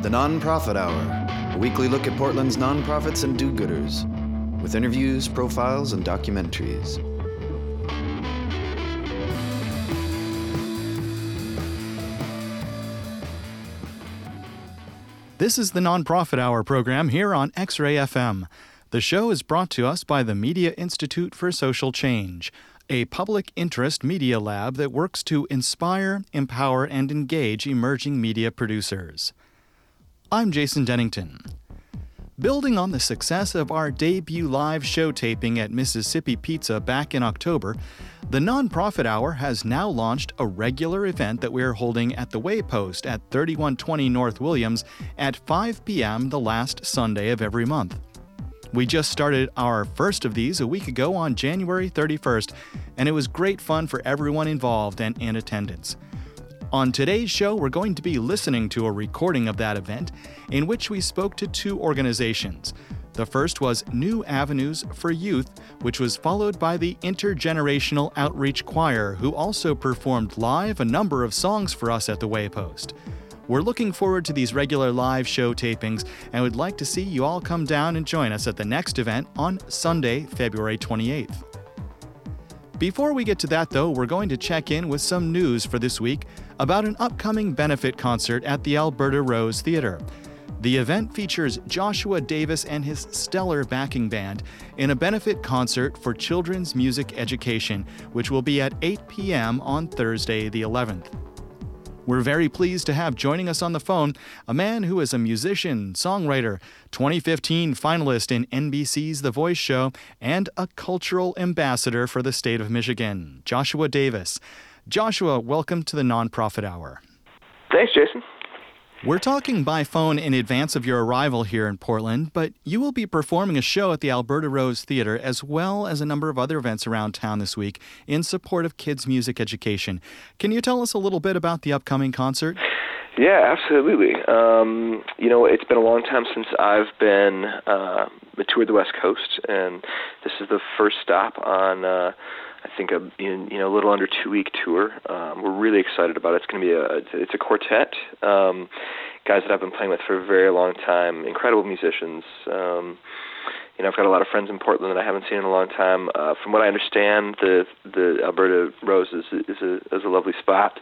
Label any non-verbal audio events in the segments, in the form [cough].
The Nonprofit Hour, a weekly look at Portland's nonprofits and do gooders, with interviews, profiles, and documentaries. This is the Nonprofit Hour program here on X Ray FM. The show is brought to us by the Media Institute for Social Change, a public interest media lab that works to inspire, empower, and engage emerging media producers. I'm Jason Dennington. Building on the success of our debut live show taping at Mississippi Pizza back in October, the Nonprofit Hour has now launched a regular event that we're holding at the Waypost at 3120 North Williams at 5 p.m. the last Sunday of every month. We just started our first of these a week ago on January 31st, and it was great fun for everyone involved and in attendance. On today's show, we're going to be listening to a recording of that event in which we spoke to two organizations. The first was New Avenues for Youth, which was followed by the Intergenerational Outreach Choir, who also performed live a number of songs for us at the Waypost. We're looking forward to these regular live show tapings and would like to see you all come down and join us at the next event on Sunday, February 28th. Before we get to that, though, we're going to check in with some news for this week about an upcoming benefit concert at the Alberta Rose Theatre. The event features Joshua Davis and his stellar backing band in a benefit concert for children's music education, which will be at 8 p.m. on Thursday, the 11th. We're very pleased to have joining us on the phone a man who is a musician, songwriter, 2015 finalist in NBC's The Voice Show, and a cultural ambassador for the state of Michigan, Joshua Davis. Joshua, welcome to the Nonprofit Hour. Thanks, Jason. We're talking by phone in advance of your arrival here in Portland, but you will be performing a show at the Alberta Rose Theatre as well as a number of other events around town this week in support of kids' music education. Can you tell us a little bit about the upcoming concert? Yeah, absolutely. Um, you know, it's been a long time since I've been uh, toured the West Coast, and this is the first stop on. Uh, I think a you know a little under two week tour. Um, we're really excited about it. It's going to be a it's a quartet, um, guys that I've been playing with for a very long time. Incredible musicians. Um, you know, I've got a lot of friends in Portland that I haven't seen in a long time. Uh, from what I understand, the the Alberta Rose is is a is a lovely spot.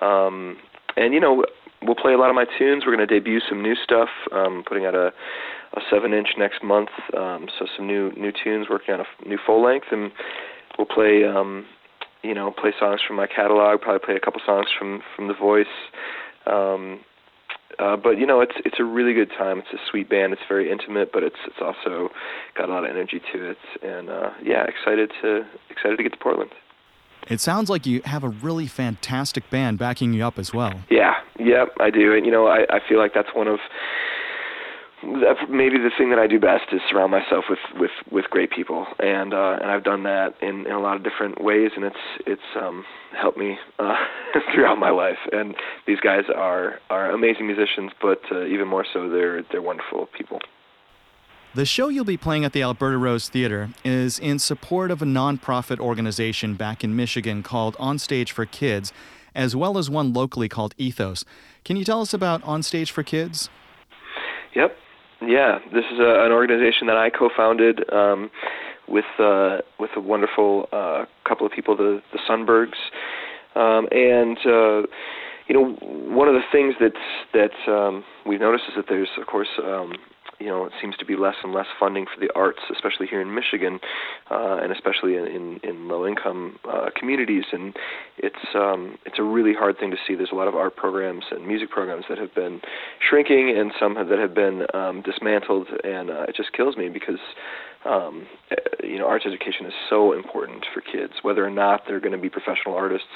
Um, and you know, we'll play a lot of my tunes. We're going to debut some new stuff. Um, putting out a a seven inch next month. Um, so some new new tunes. Working on a new full length and we'll play um you know play songs from my catalog probably play a couple songs from from the voice um uh, but you know it's it's a really good time. It's a sweet band. It's very intimate, but it's it's also got a lot of energy to it. And uh, yeah, excited to excited to get to Portland. It sounds like you have a really fantastic band backing you up as well. Yeah, yep, I do. And you know, I I feel like that's one of maybe the thing that I do best is surround myself with with with great people, and uh, and I've done that in in a lot of different ways, and it's it's um, helped me uh, [laughs] throughout my life. And these guys are are amazing musicians, but uh, even more so, they're they're wonderful people. The show you'll be playing at the Alberta Rose Theatre is in support of a nonprofit organization back in Michigan called On Stage for Kids, as well as one locally called Ethos. Can you tell us about On Stage for Kids? Yep. Yeah, this is a, an organization that I co-founded um, with uh, with a wonderful uh, couple of people, the the Sunbergs, um, and uh, you know one of the things that's that um, we've noticed is that there's of course um, you know, it seems to be less and less funding for the arts, especially here in Michigan, uh, and especially in, in, in low-income uh, communities. And it's um, it's a really hard thing to see. There's a lot of art programs and music programs that have been shrinking, and some have, that have been um, dismantled. And uh, it just kills me because um, uh, you know, arts education is so important for kids, whether or not they're going to be professional artists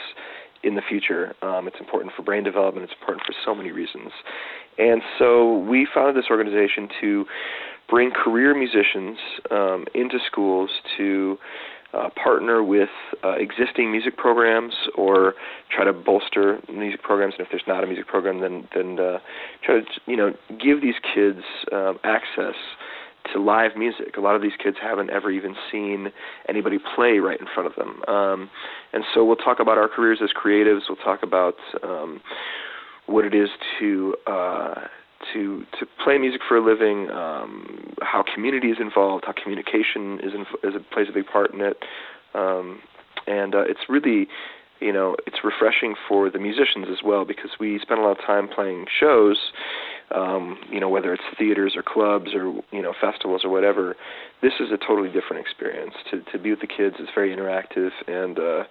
in the future. Um, it's important for brain development. It's important for so many reasons. And so we founded this organization to bring career musicians um, into schools to uh, partner with uh, existing music programs or try to bolster music programs. And if there's not a music program, then then uh, try to you know give these kids um, access to live music. A lot of these kids haven't ever even seen anybody play right in front of them. Um, and so we'll talk about our careers as creatives. We'll talk about um, what it is to uh, to to play music for a living, um, how community is involved, how communication is in, is plays a big part in it, um, and uh, it's really you know it's refreshing for the musicians as well because we spend a lot of time playing shows um you know whether it's theaters or clubs or you know festivals or whatever. This is a totally different experience. To to be with the kids is very interactive and uh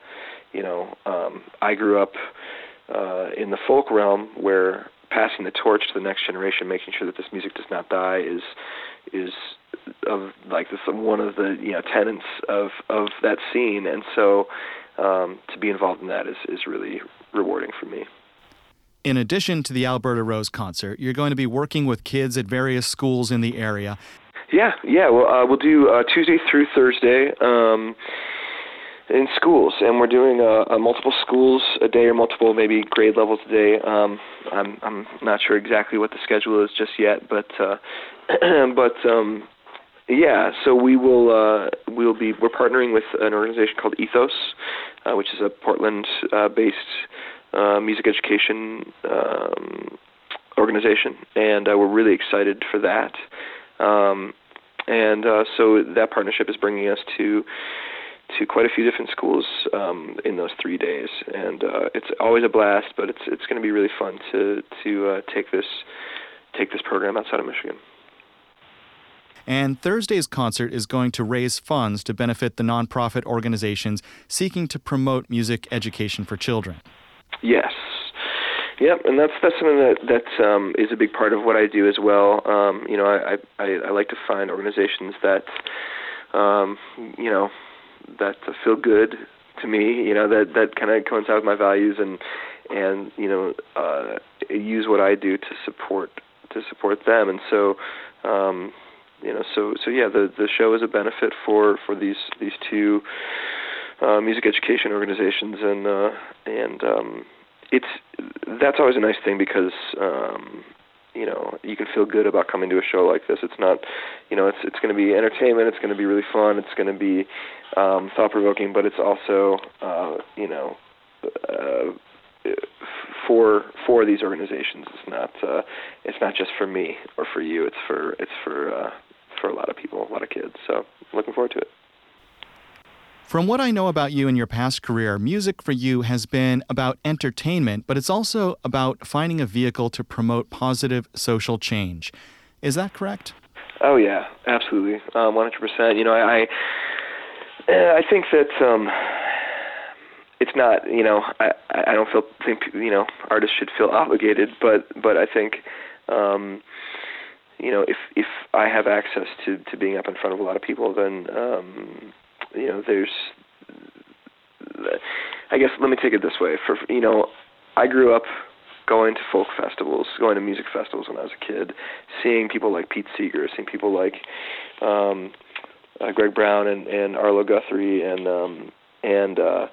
you know um i grew up uh in the folk realm where passing the torch to the next generation making sure that this music does not die is is of like this one of the you know tenets of of that scene and so um, to be involved in that is, is really rewarding for me. In addition to the Alberta Rose concert, you're going to be working with kids at various schools in the area. Yeah, yeah. Well, uh, we'll do uh, Tuesday through Thursday um, in schools, and we're doing uh, multiple schools a day or multiple maybe grade levels a day. Um, I'm I'm not sure exactly what the schedule is just yet, but uh, [clears throat] but um, yeah, so we will uh, we'll be we're partnering with an organization called Ethos, uh, which is a Portland-based uh, uh, music education um, organization, and uh, we're really excited for that. Um, and uh, so that partnership is bringing us to to quite a few different schools um, in those three days, and uh, it's always a blast. But it's it's going to be really fun to to uh, take this take this program outside of Michigan. And Thursday's concert is going to raise funds to benefit the nonprofit organizations seeking to promote music education for children. Yes. Yep, and that's that's something that that um, is a big part of what I do as well. Um, you know, I, I I like to find organizations that um, you know that feel good to me. You know, that that kind of coincide with my values and and you know uh, use what I do to support to support them. And so um, you know, so so yeah, the the show is a benefit for for these these two uh, music education organizations, and uh, and um, it's that's always a nice thing because um, you know you can feel good about coming to a show like this. It's not, you know, it's it's going to be entertainment. It's going to be really fun. It's going to be um, thought provoking, but it's also uh, you know. Uh, for for these organizations. It's not uh, it's not just for me or for you. It's for it's for uh, for a lot of people, a lot of kids. So looking forward to it. From what I know about you and your past career, music for you has been about entertainment, but it's also about finding a vehicle to promote positive social change. Is that correct? Oh yeah, absolutely, um, one hundred percent. You know, I, I, I think that um, it's not. You know, I, I don't feel think you know artists should feel obligated, but but I think um, you know, if if I have access to to being up in front of a lot of people, then um, you know, there's. I guess let me take it this way. For you know, I grew up going to folk festivals, going to music festivals when I was a kid, seeing people like Pete Seeger, seeing people like um, uh, Greg Brown and, and Arlo Guthrie and um, and uh,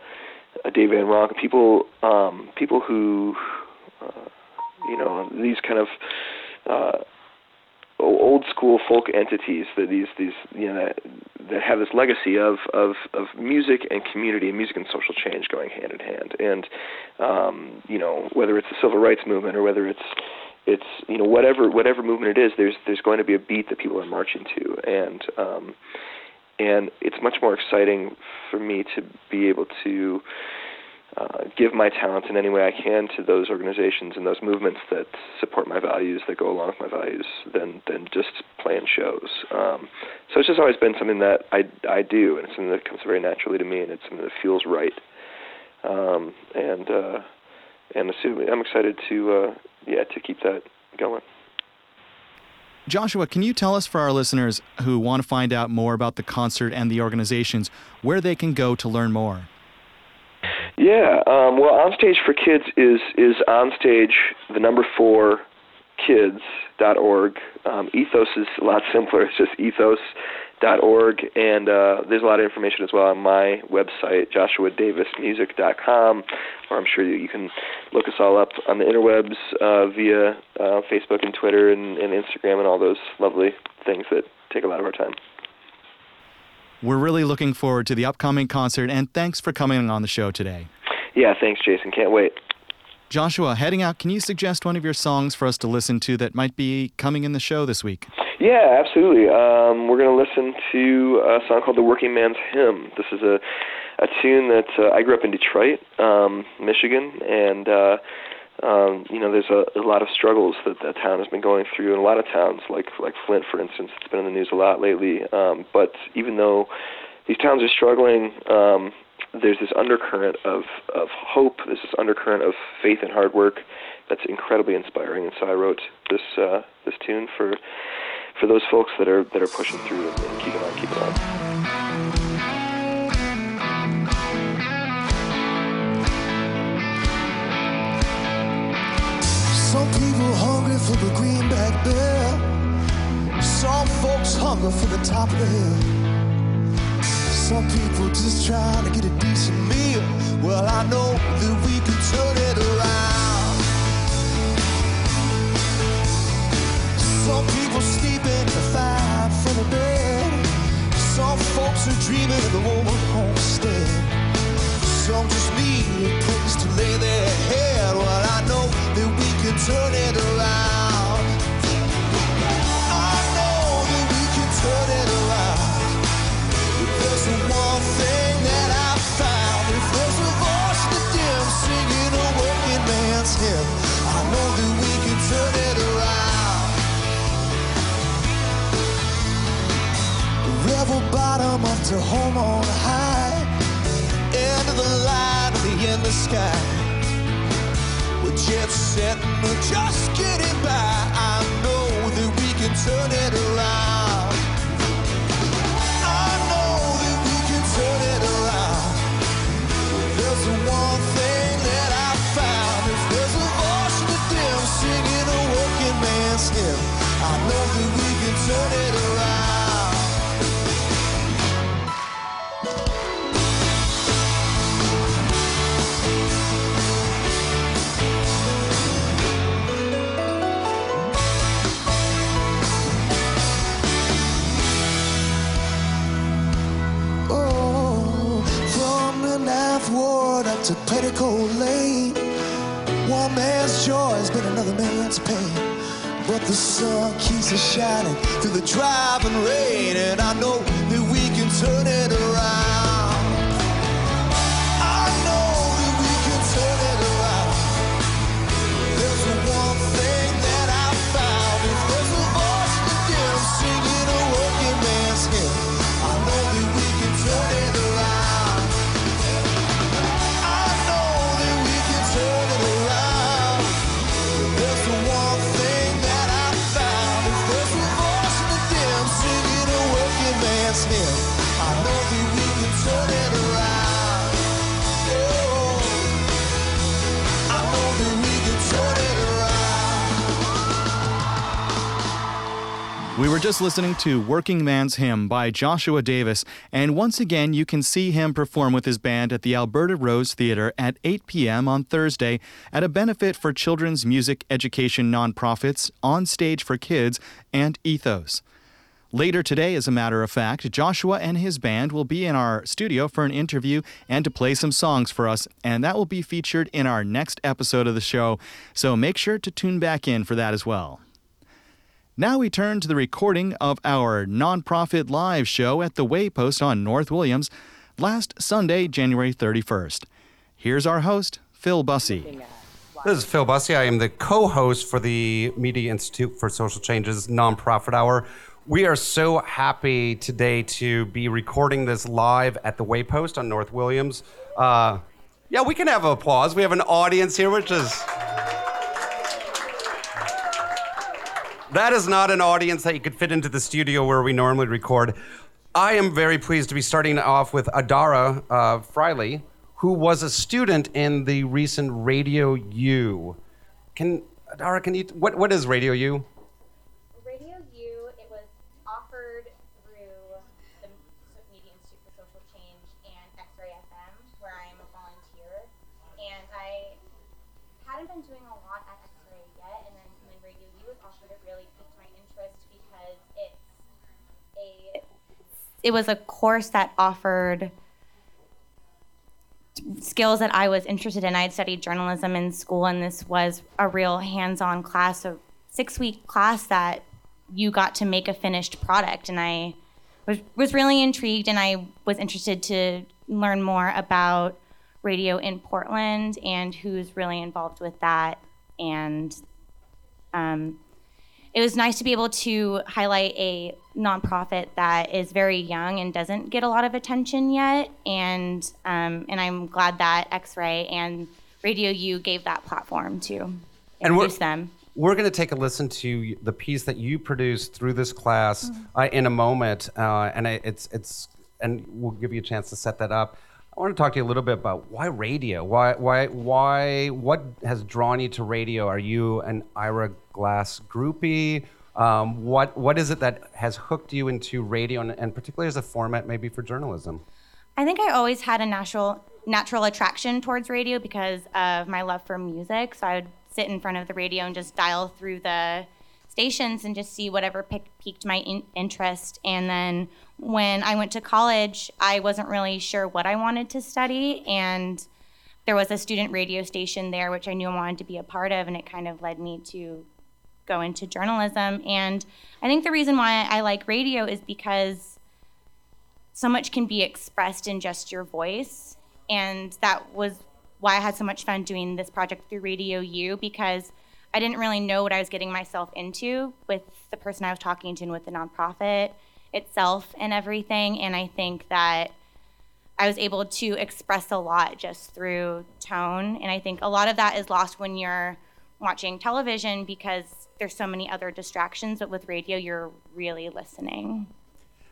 Dave Van Ronk, people um, people who uh, you know these kind of uh, old school folk entities that these these you know that, that have this legacy of of of music and community and music and social change going hand in hand. And um you know whether it's the civil rights movement or whether it's it's you know whatever whatever movement it is there's there's going to be a beat that people are marching to. And um and it's much more exciting for me to be able to uh, give my talents in any way I can to those organizations and those movements that support my values, that go along with my values, than than just playing shows. Um, so it's just always been something that I I do, and it's something that comes very naturally to me, and it's something that feels right. Um, and uh, and assuming I'm excited to uh, yeah to keep that going. Joshua, can you tell us for our listeners who want to find out more about the concert and the organizations where they can go to learn more? Yeah, um, well, Onstage for Kids is is onstage the number four kids.org. Um, ethos is a lot [laughs] simpler. It's just ethos.org, and uh, there's a lot of information as well on my website, joshuadavismusic.com, or I'm sure you can look us all up on the interwebs uh, via uh, Facebook and Twitter and, and Instagram and all those lovely things that take a lot of our time. We're really looking forward to the upcoming concert, and thanks for coming on the show today. Yeah, thanks, Jason. Can't wait. Joshua, heading out, can you suggest one of your songs for us to listen to that might be coming in the show this week? Yeah, absolutely. Um, we're going to listen to a song called "The Working Man's Hymn." This is a a tune that uh, I grew up in Detroit, um, Michigan, and uh, um, you know, there's a, a lot of struggles that that town has been going through, and a lot of towns, like like Flint, for instance, it's been in the news a lot lately. Um, but even though these towns are struggling, um, there's this undercurrent of of hope. There's this undercurrent of faith and hard work that's incredibly inspiring. And so I wrote this uh, this tune for for those folks that are that are pushing through and, and keeping on, keeping on. For the greenback bear. Some folks hunger for the top of the hill. Some people just trying to get a decent meal. Well, I know that we can turn it around. Some people sleeping in five from a bed. Some folks are dreaming of the old homestead. Some just need a place to lay their head. Well, I to home on high, end of the line, of the endless sky. We're jet setting, we're just getting by. I know that we can turn it around. To Petticoat Lane. One man's joy has been another man's pain. But the sun keeps shining through the driving rain, and I know that we can turn it just listening to Working Man's Hymn by Joshua Davis, and once again, you can see him perform with his band at the Alberta Rose Theatre at 8 p.m. on Thursday at a benefit for children's music education nonprofits On Stage for Kids and Ethos. Later today, as a matter of fact, Joshua and his band will be in our studio for an interview and to play some songs for us, and that will be featured in our next episode of the show, so make sure to tune back in for that as well. Now we turn to the recording of our nonprofit live show at the Waypost on North Williams last Sunday, January 31st. Here's our host, Phil Busse. This is Phil Busse. I am the co host for the Media Institute for Social Change's nonprofit hour. We are so happy today to be recording this live at the Waypost on North Williams. Uh, yeah, we can have applause. We have an audience here, which is. That is not an audience that you could fit into the studio where we normally record. I am very pleased to be starting off with Adara uh, Friley, who was a student in the recent Radio U. Can Adara, can you what what is Radio U? It was a course that offered skills that I was interested in. I had studied journalism in school, and this was a real hands on class, a six week class that you got to make a finished product. And I was, was really intrigued, and I was interested to learn more about radio in Portland and who's really involved with that. And um, it was nice to be able to highlight a nonprofit that is very young and doesn't get a lot of attention yet. And um, and I'm glad that X-Ray and Radio U gave that platform to introduce them. We're going to take a listen to the piece that you produced through this class mm-hmm. uh, in a moment, uh, and it's it's and we'll give you a chance to set that up. I want to talk to you a little bit about why radio. Why why why what has drawn you to radio? Are you an Ira Glass groupie? Um, what what is it that has hooked you into radio, and, and particularly as a format, maybe for journalism? I think I always had a natural natural attraction towards radio because of my love for music. So I would sit in front of the radio and just dial through the stations and just see whatever piqued my in- interest. And then when I went to college, I wasn't really sure what I wanted to study. And there was a student radio station there, which I knew I wanted to be a part of. And it kind of led me to go into journalism. And I think the reason why I like radio is because so much can be expressed in just your voice. And that was why I had so much fun doing this project through Radio U because I didn't really know what I was getting myself into with the person I was talking to and with the nonprofit itself and everything. And I think that I was able to express a lot just through tone. And I think a lot of that is lost when you're watching television because there's so many other distractions. But with radio, you're really listening.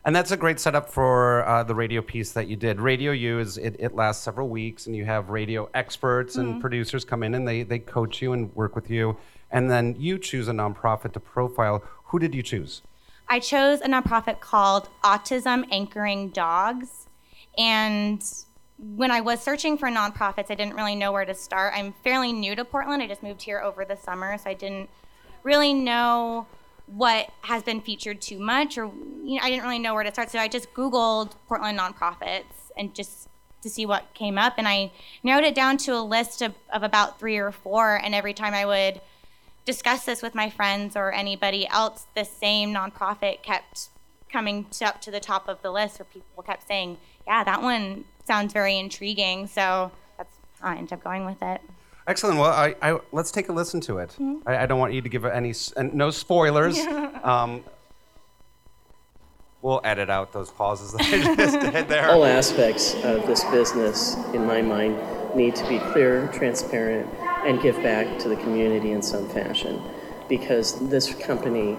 And that's a great setup for uh, the radio piece that you did. Radio U is it, it lasts several weeks, and you have radio experts mm-hmm. and producers come in and they they coach you and work with you, and then you choose a nonprofit to profile. Who did you choose? I chose a nonprofit called Autism Anchoring Dogs, and when I was searching for nonprofits, I didn't really know where to start. I'm fairly new to Portland. I just moved here over the summer, so I didn't really know what has been featured too much or you know I didn't really know where to start. So I just googled Portland nonprofits and just to see what came up. And I narrowed it down to a list of, of about three or four. And every time I would discuss this with my friends or anybody else the same nonprofit kept coming to, up to the top of the list where people kept saying yeah that one sounds very intriguing. So that's how I ended up going with it Excellent. Well, I, I, let's take a listen to it. Mm-hmm. I, I, don't want you to give any, and no spoilers. [laughs] um, we'll edit out those pauses that I [laughs] just did there. All aspects of this business, in my mind, need to be clear, transparent, and give back to the community in some fashion because this company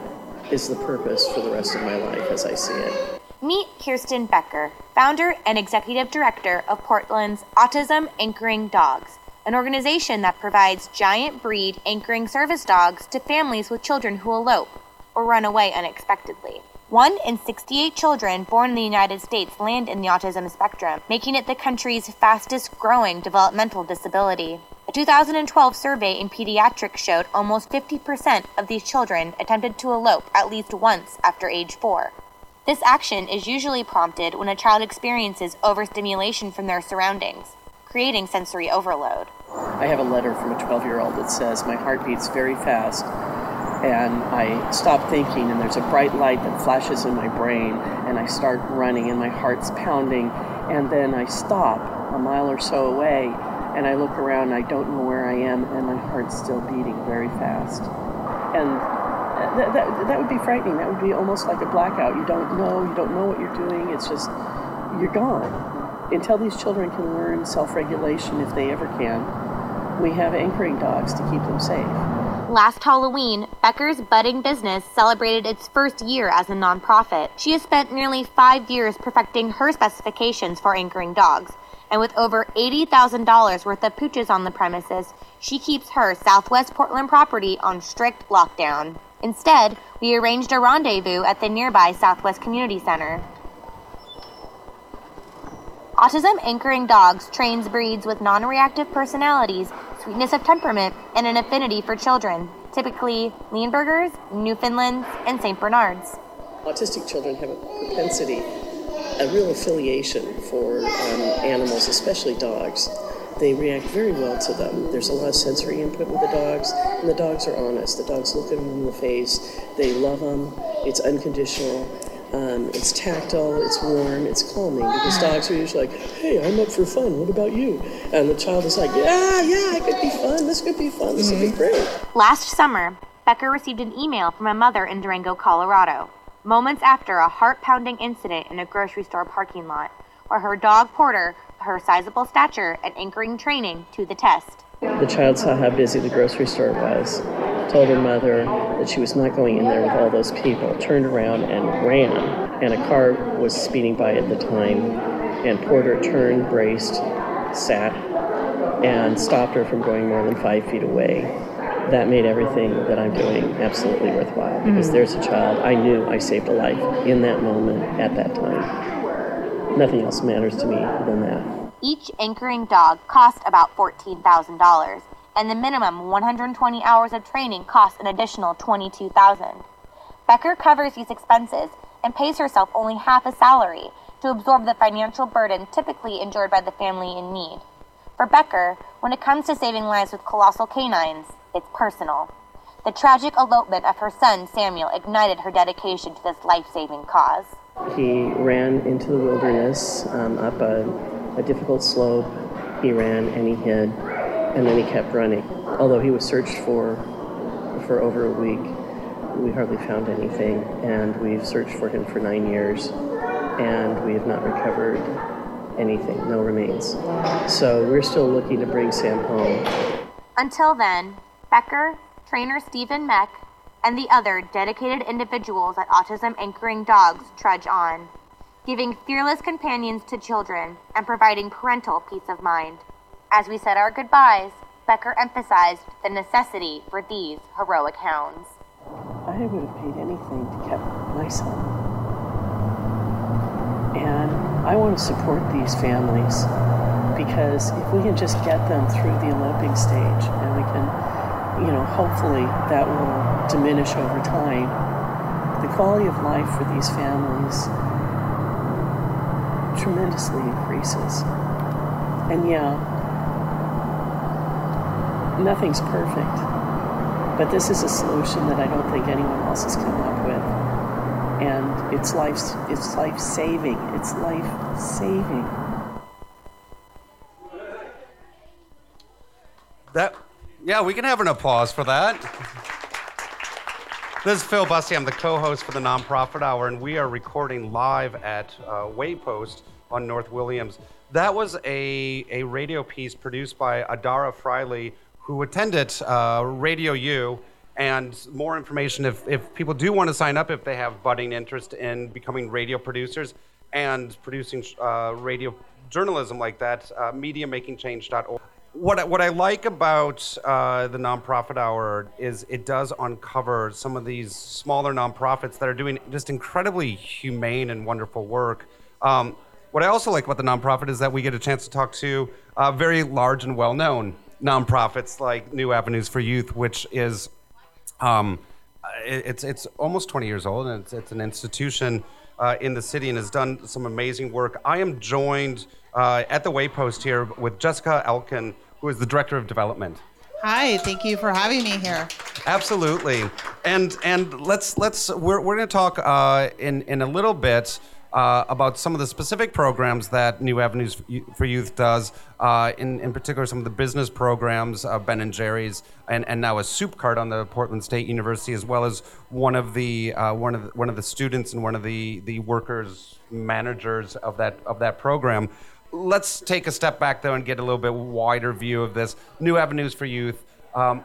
is the purpose for the rest of my life as I see it. Meet Kirsten Becker, founder and executive director of Portland's Autism Anchoring Dogs an organization that provides giant breed anchoring service dogs to families with children who elope or run away unexpectedly. One in 68 children born in the United States land in the autism spectrum, making it the country's fastest growing developmental disability. A 2012 survey in pediatrics showed almost 50% of these children attempted to elope at least once after age 4. This action is usually prompted when a child experiences overstimulation from their surroundings, creating sensory overload. I have a letter from a 12 year old that says, My heart beats very fast, and I stop thinking, and there's a bright light that flashes in my brain, and I start running, and my heart's pounding, and then I stop a mile or so away, and I look around, I don't know where I am, and my heart's still beating very fast. And that, that, that would be frightening. That would be almost like a blackout. You don't know, you don't know what you're doing, it's just, you're gone until these children can learn self regulation, if they ever can, we have anchoring dogs to keep them safe. Last Halloween, Becker's budding business celebrated its first year as a nonprofit. She has spent nearly five years perfecting her specifications for anchoring dogs, and with over $80,000 worth of pooches on the premises, she keeps her Southwest Portland property on strict lockdown. Instead, we arranged a rendezvous at the nearby Southwest Community Center. Autism Anchoring Dogs trains breeds with non reactive personalities, sweetness of temperament, and an affinity for children, typically Leonbergers, Newfoundlands, and St. Bernards. Autistic children have a propensity, a real affiliation for um, animals, especially dogs. they react very well to them. There's a lot of sensory input with the dogs, and the dogs are honest. The dogs look at them in the face. They love them. It's unconditional. Um, it's tactile, it's warm, it's calming because dogs are usually like, hey, I'm up for fun, what about you? And the child is like, yeah, yeah, it could be fun, this could be fun, this mm-hmm. would be great. Last summer, Becker received an email from a mother in Durango, Colorado, moments after a heart pounding incident in a grocery store parking lot where her dog Porter her sizable stature and anchoring training to the test. The child saw how busy the grocery store was, told her mother that she was not going in there with all those people, turned around and ran. And a car was speeding by at the time, and Porter turned, braced, sat, and stopped her from going more than five feet away. That made everything that I'm doing absolutely worthwhile because mm-hmm. there's a child I knew I saved a life in that moment at that time nothing else matters to me than that. Each anchoring dog cost about $14,000, and the minimum 120 hours of training costs an additional $22,000. Becker covers these expenses and pays herself only half a salary to absorb the financial burden typically endured by the family in need. For Becker, when it comes to saving lives with colossal canines, it's personal. The tragic elopement of her son, Samuel, ignited her dedication to this life saving cause. He ran into the wilderness um, up a, a difficult slope. He ran and he hid, and then he kept running. Although he was searched for for over a week, we hardly found anything, and we've searched for him for nine years, and we have not recovered anything, no remains. So we're still looking to bring Sam home. Until then, Becker, trainer Stephen Meck, and the other dedicated individuals at Autism Anchoring Dogs trudge on, giving fearless companions to children and providing parental peace of mind. As we said our goodbyes, Becker emphasized the necessity for these heroic hounds. I would have paid anything to keep my son. And I want to support these families because if we can just get them through the eloping stage and we can you know, hopefully that will diminish over time. The quality of life for these families tremendously increases. And yeah, nothing's perfect, but this is a solution that I don't think anyone else has come up with. And it's life, it's life saving. It's life saving. That yeah, we can have an applause for that. This is Phil Busse. I'm the co host for the Nonprofit Hour, and we are recording live at uh, Waypost on North Williams. That was a, a radio piece produced by Adara Freiley, who attended uh, Radio U. And more information if, if people do want to sign up, if they have budding interest in becoming radio producers and producing uh, radio journalism like that, uh, mediamakingchange.org what what I like about uh, the nonprofit hour is it does uncover some of these smaller nonprofits that are doing just incredibly humane and wonderful work. Um, what I also like about the nonprofit is that we get a chance to talk to uh, very large and well-known nonprofits like New Avenues for Youth, which is um, it's it's almost 20 years old and it's, it's an institution uh, in the city and has done some amazing work. I am joined uh, at the Waypost here with Jessica Elkin, who is the Director of Development. Hi, thank you for having me here. Absolutely, and and let's let's we're, we're going to talk uh, in in a little bit uh, about some of the specific programs that New Avenues for Youth does. Uh, in in particular, some of the business programs, uh, Ben and Jerry's, and, and now a soup cart on the Portland State University, as well as one of the uh, one of the, one of the students and one of the the workers managers of that of that program let's take a step back though and get a little bit wider view of this. New Avenues for Youth. Um,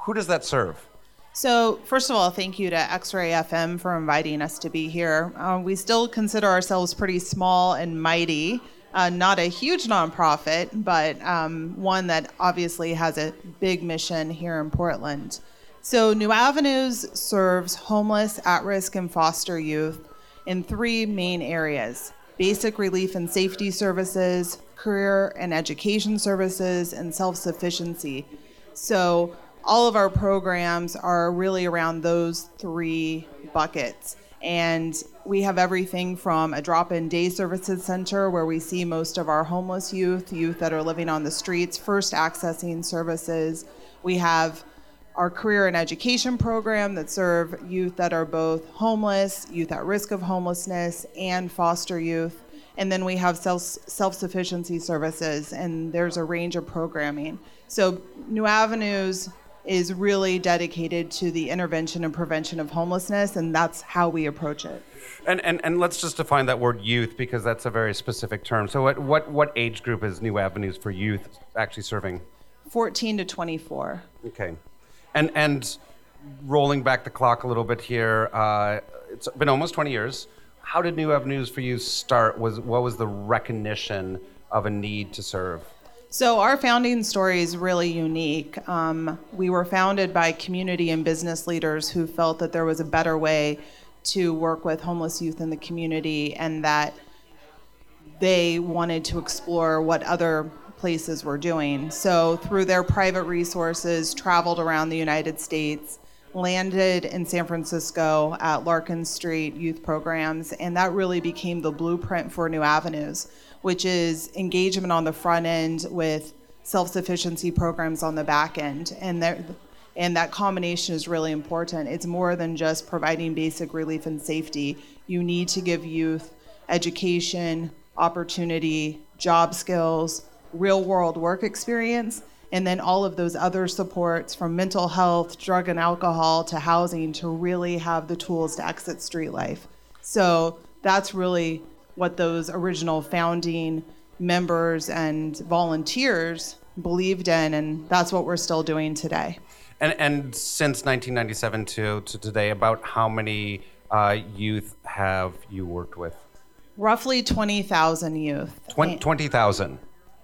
who does that serve? So, first of all, thank you to X Ray FM for inviting us to be here. Uh, we still consider ourselves pretty small and mighty. Uh, not a huge nonprofit, but um, one that obviously has a big mission here in Portland. So, New Avenues serves homeless, at risk, and foster youth in three main areas basic relief and safety services, career and education services, and self sufficiency. So, all of our programs are really around those three buckets. And we have everything from a drop in day services center where we see most of our homeless youth, youth that are living on the streets, first accessing services. We have our career and education program that serve youth that are both homeless, youth at risk of homelessness, and foster youth. And then we have self sufficiency services, and there's a range of programming. So, New Avenues is really dedicated to the intervention and prevention of homelessness, and that's how we approach it. And, and, and let's just define that word youth because that's a very specific term. So, what, what, what age group is New Avenues for Youth actually serving? 14 to 24. Okay. And, and rolling back the clock a little bit here, uh, it's been almost 20 years how did New Avenues for You start? Was what was the recognition of a need to serve? So our founding story is really unique. Um, we were founded by community and business leaders who felt that there was a better way to work with homeless youth in the community, and that they wanted to explore what other places were doing. So through their private resources, traveled around the United States landed in San Francisco at Larkin Street Youth Programs, and that really became the blueprint for New Avenues, which is engagement on the front end with self-sufficiency programs on the back end, and there. And that combination is really important. It's more than just providing basic relief and safety. You need to give youth education, opportunity, job skills, real world work experience, and then all of those other supports from mental health, drug and alcohol to housing to really have the tools to exit street life. So that's really what those original founding members and volunteers believed in, and that's what we're still doing today. And, and since 1997 to, to today, about how many uh, youth have you worked with? Roughly 20,000 youth. 20,000.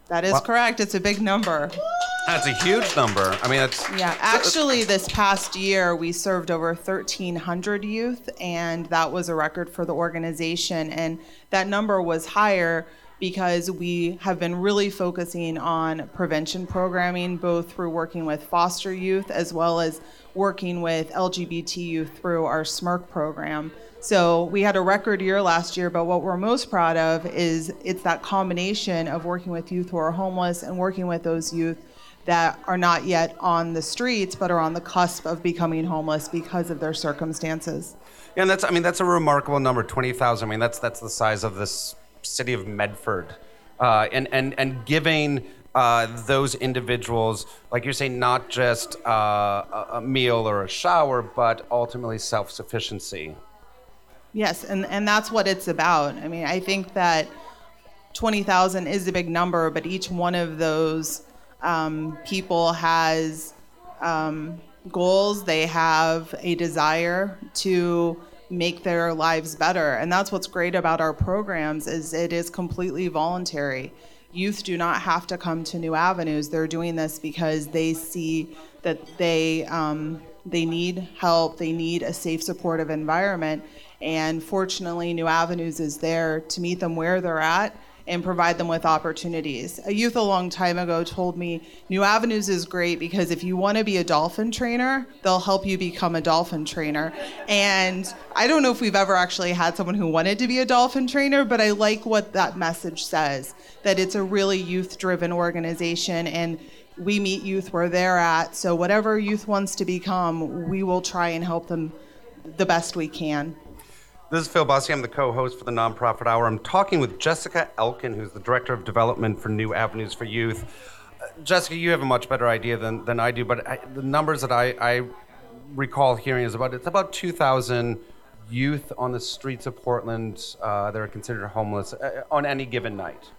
That is well, correct. It's a big number. That's a huge number. I mean, that's. Yeah, actually, this past year we served over 1,300 youth, and that was a record for the organization. And that number was higher because we have been really focusing on prevention programming, both through working with foster youth as well as working with LGBT youth through our SMYRC program. So we had a record year last year, but what we're most proud of is it's that combination of working with youth who are homeless and working with those youth that are not yet on the streets but are on the cusp of becoming homeless because of their circumstances. Yeah, and that's I mean that's a remarkable number, twenty thousand. I mean that's that's the size of this city of Medford, uh, and and and giving. Uh, those individuals, like you're saying, not just uh, a meal or a shower, but ultimately self sufficiency. Yes, and, and that's what it's about. I mean, I think that 20,000 is a big number, but each one of those um, people has um, goals, they have a desire to make their lives better. And that's what's great about our programs is it is completely voluntary. Youth do not have to come to New Avenues. They're doing this because they see that they um, they need help, they need a safe, supportive environment. And fortunately, New Avenues is there to meet them where they're at and provide them with opportunities. A youth a long time ago told me New Avenues is great because if you want to be a dolphin trainer, they'll help you become a dolphin trainer. And I don't know if we've ever actually had someone who wanted to be a dolphin trainer, but I like what that message says that it's a really youth driven organization and we meet youth where they're at. So whatever youth wants to become, we will try and help them the best we can. This is Phil Busse. I'm the co host for the Nonprofit Hour. I'm talking with Jessica Elkin, who's the Director of Development for New Avenues for Youth. Uh, Jessica, you have a much better idea than, than I do, but I, the numbers that I, I recall hearing is about it's about 2,000 youth on the streets of Portland uh, that are considered homeless uh, on any given night.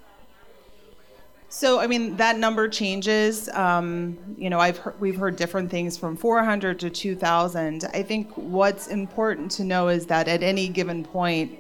So, I mean, that number changes. Um, you know, I've we've heard different things from 400 to 2,000. I think what's important to know is that at any given point,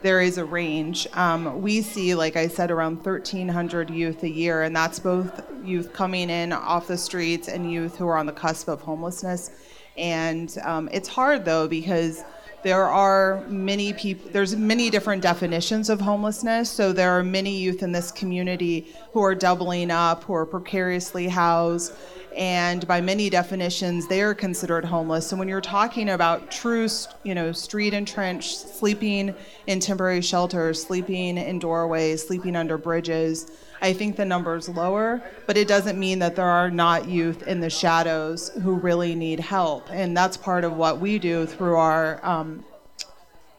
there is a range. Um, we see, like I said, around 1,300 youth a year, and that's both youth coming in off the streets and youth who are on the cusp of homelessness. And um, it's hard though because there are many people there's many different definitions of homelessness. So there are many youth in this community who are doubling up who are precariously housed and by many definitions they are considered homeless. So when you're talking about true you know street and trench sleeping in temporary shelters sleeping in doorways sleeping under bridges i think the number's lower but it doesn't mean that there are not youth in the shadows who really need help. And that's part of what we do through our um,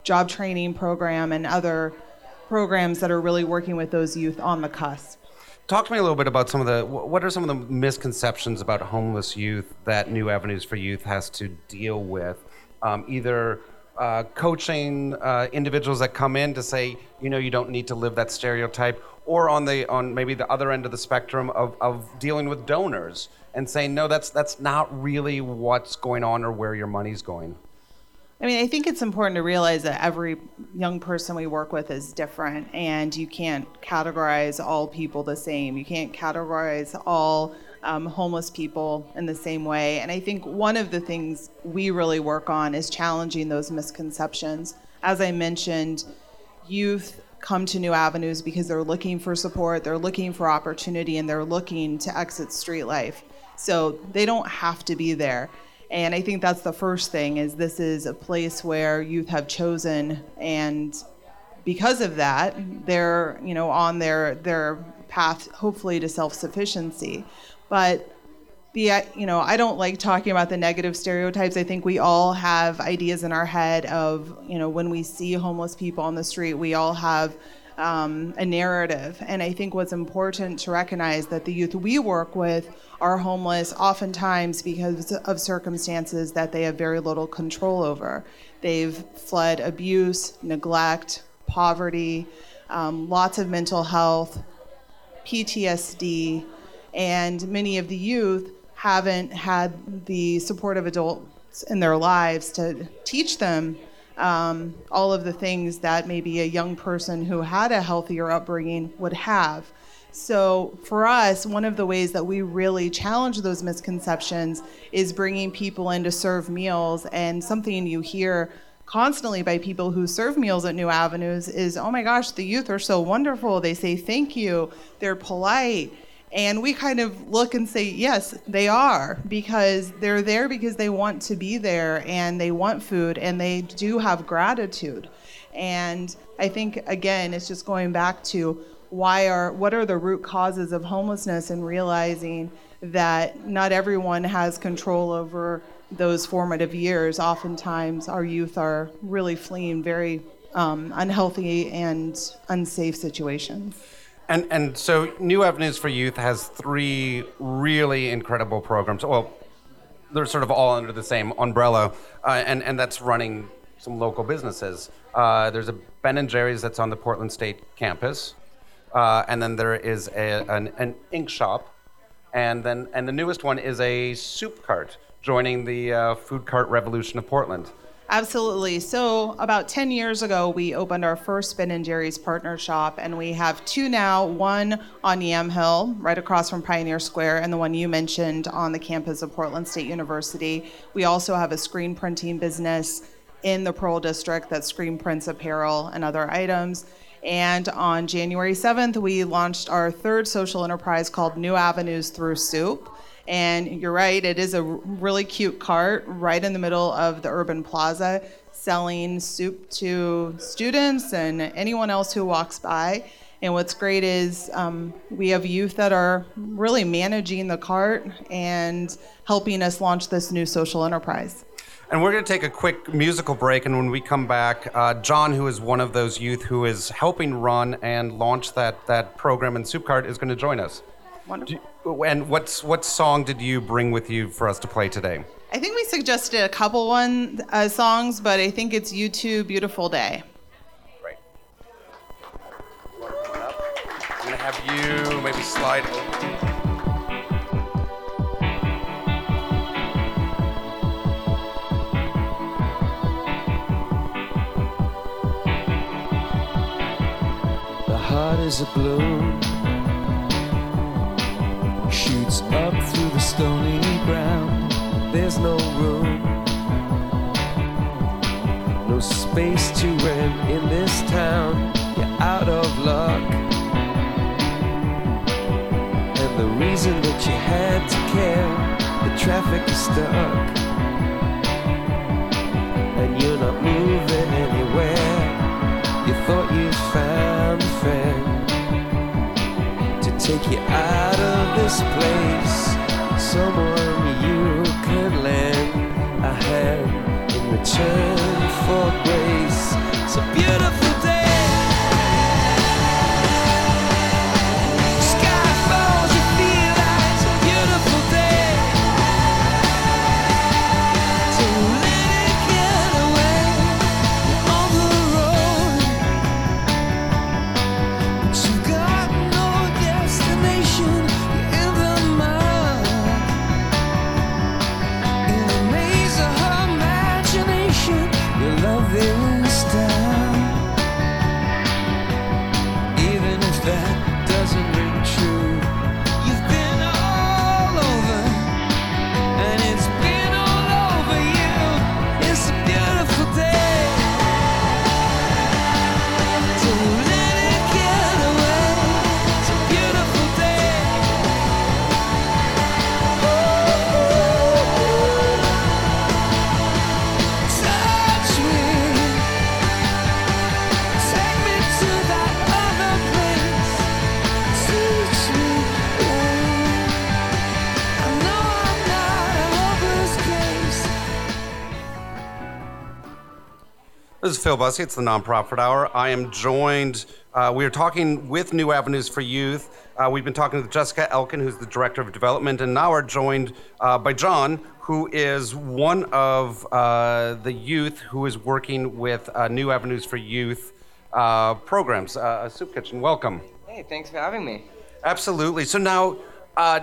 job training program and other programs that are really working with those youth on the cusp Talk to me a little bit about some of the what are some of the misconceptions about homeless youth that New Avenues for Youth has to deal with, um, either uh, coaching uh, individuals that come in to say, you know, you don't need to live that stereotype, or on the on maybe the other end of the spectrum of, of dealing with donors and saying, no, that's that's not really what's going on or where your money's going. I mean, I think it's important to realize that every young person we work with is different, and you can't categorize all people the same. You can't categorize all um, homeless people in the same way. And I think one of the things we really work on is challenging those misconceptions. As I mentioned, youth come to new avenues because they're looking for support, they're looking for opportunity, and they're looking to exit street life. So they don't have to be there. And I think that's the first thing is this is a place where youth have chosen and because of that, they're, you know, on their their path hopefully to self-sufficiency. But the you know, I don't like talking about the negative stereotypes. I think we all have ideas in our head of, you know, when we see homeless people on the street, we all have um, a narrative. And I think what's important to recognize that the youth we work with are homeless oftentimes because of circumstances that they have very little control over. They've fled abuse, neglect, poverty, um, lots of mental health, PTSD, and many of the youth haven't had the support of adults in their lives to teach them um, all of the things that maybe a young person who had a healthier upbringing would have. So, for us, one of the ways that we really challenge those misconceptions is bringing people in to serve meals. And something you hear constantly by people who serve meals at New Avenues is, oh my gosh, the youth are so wonderful. They say thank you, they're polite. And we kind of look and say, yes, they are, because they're there because they want to be there and they want food and they do have gratitude. And I think, again, it's just going back to why are, what are the root causes of homelessness and realizing that not everyone has control over those formative years. Oftentimes, our youth are really fleeing very um, unhealthy and unsafe situations. And and so New Avenues for Youth has three really incredible programs. Well, they're sort of all under the same umbrella, uh, and and that's running some local businesses. Uh, there's a Ben and Jerry's that's on the Portland State campus, uh, and then there is a, an, an ink shop, and then and the newest one is a soup cart joining the uh, food cart revolution of Portland. Absolutely. So, about 10 years ago, we opened our first Ben and Jerry's partner shop, and we have two now one on Yamhill, right across from Pioneer Square, and the one you mentioned on the campus of Portland State University. We also have a screen printing business in the Pearl District that screen prints apparel and other items. And on January 7th, we launched our third social enterprise called New Avenues Through Soup. And you're right, it is a really cute cart right in the middle of the urban plaza selling soup to students and anyone else who walks by. And what's great is um, we have youth that are really managing the cart and helping us launch this new social enterprise. And we're going to take a quick musical break. And when we come back, uh, John, who is one of those youth who is helping run and launch that, that program in Soup Cart, is going to join us. Wonderful. You, and what's what song did you bring with you for us to play today? I think we suggested a couple one uh, songs, but I think it's U2, Beautiful Day." Great. I'm gonna have you maybe slide over. The heart is a balloon up through the stony ground. There's no room, no space to rent in this town. You're out of luck. And the reason that you had to care the traffic is stuck and you're not moving anywhere. You thought you found a friend to take you out of this place. Someone you could lend a hand in return for grace. A beautiful Phil Busse. It's the Nonprofit Hour. I am joined. Uh, we are talking with New Avenues for Youth. Uh, we've been talking with Jessica Elkin, who's the director of development, and now we're joined uh, by John, who is one of uh, the youth who is working with uh, New Avenues for Youth uh, programs. Uh, a soup kitchen. Welcome. Hey, thanks for having me. Absolutely. So now, uh,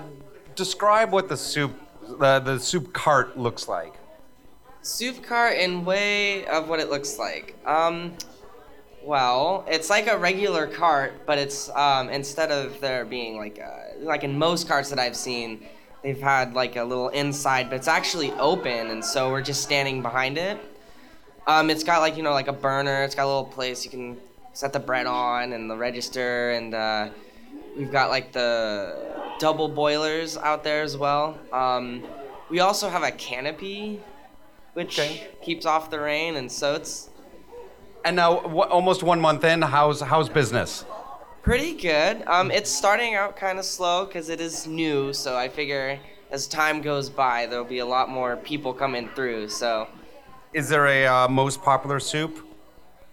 describe what the soup, the the soup cart looks like. Soup cart in way of what it looks like. Um, well, it's like a regular cart, but it's um, instead of there being like a, like in most carts that I've seen, they've had like a little inside, but it's actually open, and so we're just standing behind it. Um, it's got like you know like a burner. It's got a little place you can set the bread on and the register, and uh, we've got like the double boilers out there as well. Um, we also have a canopy, which keeps off the rain, and so it's And now, what, almost one month in, how's how's business? pretty good. Um, it's starting out kind of slow because it is new, so I figure as time goes by, there'll be a lot more people coming through. So Is there a uh, most popular soup?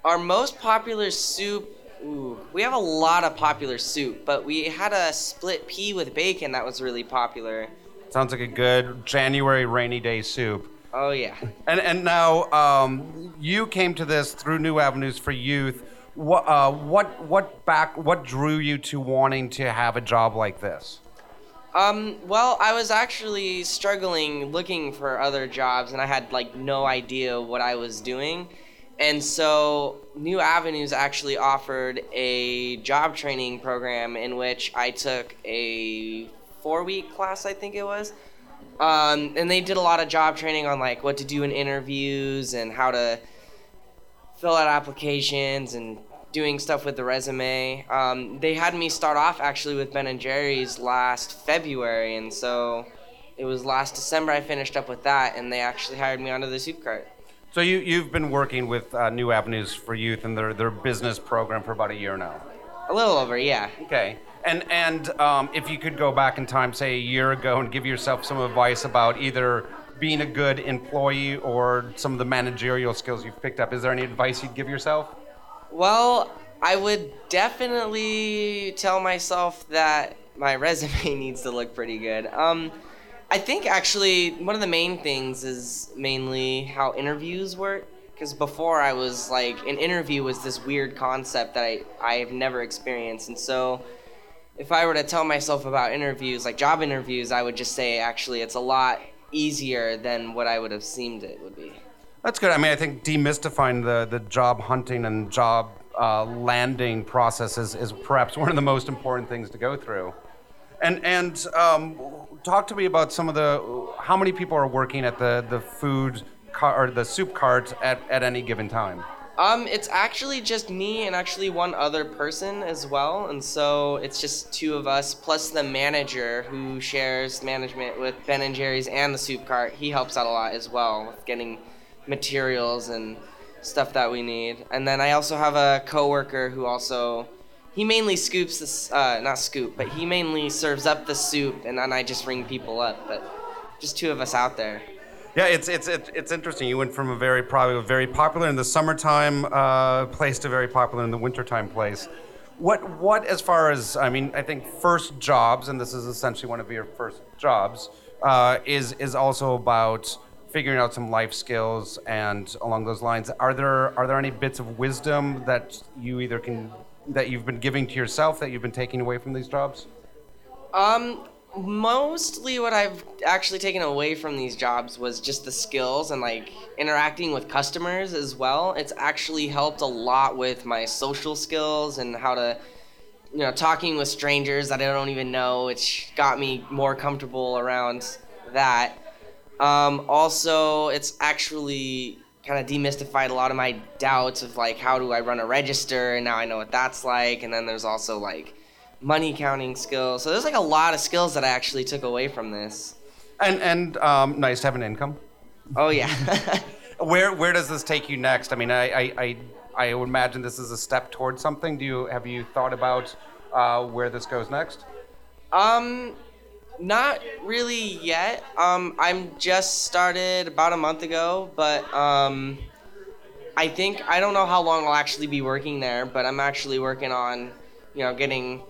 our most popular soup. Ooh, we have a lot of popular soup, but we had a split pea with bacon that was really popular. Sounds like a good January rainy day soup. Oh yeah. And and now um, you came to this through New Avenues for Youth. What uh, what what back what drew you to wanting to have a job like this? Um, well, I was actually struggling looking for other jobs, and I had like no idea what I was doing. And so, New Avenues actually offered a job training program in which I took a four week class, I think it was. Um, and they did a lot of job training on like what to do in interviews and how to fill out applications and doing stuff with the resume. Um, they had me start off actually with Ben and Jerry's last February, and so it was last December I finished up with that, and they actually hired me onto the soup cart. So you you've been working with uh, New Avenues for Youth and their their business program for about a year now. A little over, yeah. Okay. And and um, if you could go back in time, say a year ago, and give yourself some advice about either being a good employee or some of the managerial skills you've picked up, is there any advice you'd give yourself? Well, I would definitely tell myself that my [laughs] resume needs to look pretty good. Um, I think actually one of the main things is mainly how interviews work. Because before I was like, an interview was this weird concept that I, I have never experienced. And so if I were to tell myself about interviews, like job interviews, I would just say actually it's a lot easier than what I would have seemed it would be. That's good. I mean, I think demystifying the, the job hunting and job uh, landing process is, is perhaps one of the most important things to go through. And and um, talk to me about some of the how many people are working at the the food car or the soup cart at, at any given time. Um, it's actually just me and actually one other person as well, and so it's just two of us plus the manager who shares management with Ben and Jerry's and the soup cart. He helps out a lot as well with getting materials and stuff that we need. And then I also have a coworker who also he mainly scoops this uh, not scoop, but he mainly serves up the soup, and then I just ring people up. But just two of us out there. Yeah, it's it's it's interesting. You went from a very probably a very popular in the summertime uh, place to very popular in the wintertime place. What what as far as I mean, I think first jobs, and this is essentially one of your first jobs, uh, is is also about figuring out some life skills and along those lines. Are there are there any bits of wisdom that you either can that you've been giving to yourself that you've been taking away from these jobs? Um, mostly what I've actually taken away from these jobs was just the skills and like interacting with customers as well. It's actually helped a lot with my social skills and how to, you know, talking with strangers that I don't even know. It's got me more comfortable around that. Um, also, it's actually kind of demystified a lot of my doubts of like how do I run a register and now I know what that's like. And then there's also like money counting skills. So there's like a lot of skills that I actually took away from this. And and um, nice to have an income. Oh yeah. [laughs] where where does this take you next? I mean, I, I I I would imagine this is a step towards something. Do you have you thought about uh, where this goes next? Um, not really yet. Um, I'm just started about a month ago, but um, I think I don't know how long I'll actually be working there. But I'm actually working on, you know, getting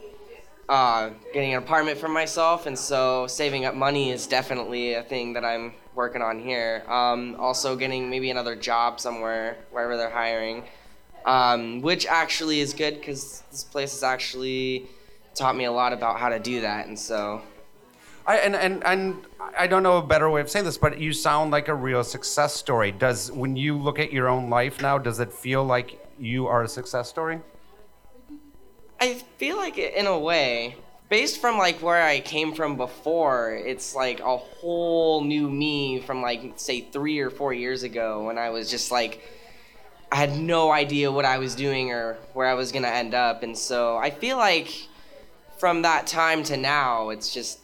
uh, getting an apartment for myself, and so saving up money is definitely a thing that I'm working on here. Um, also, getting maybe another job somewhere, wherever they're hiring, um, which actually is good because this place has actually taught me a lot about how to do that, and so. I, and, and, and I don't know a better way of saying this, but you sound like a real success story. Does when you look at your own life now, does it feel like you are a success story? I feel like it in a way, based from like where I came from before, it's like a whole new me from like say three or four years ago when I was just like I had no idea what I was doing or where I was gonna end up, and so I feel like from that time to now, it's just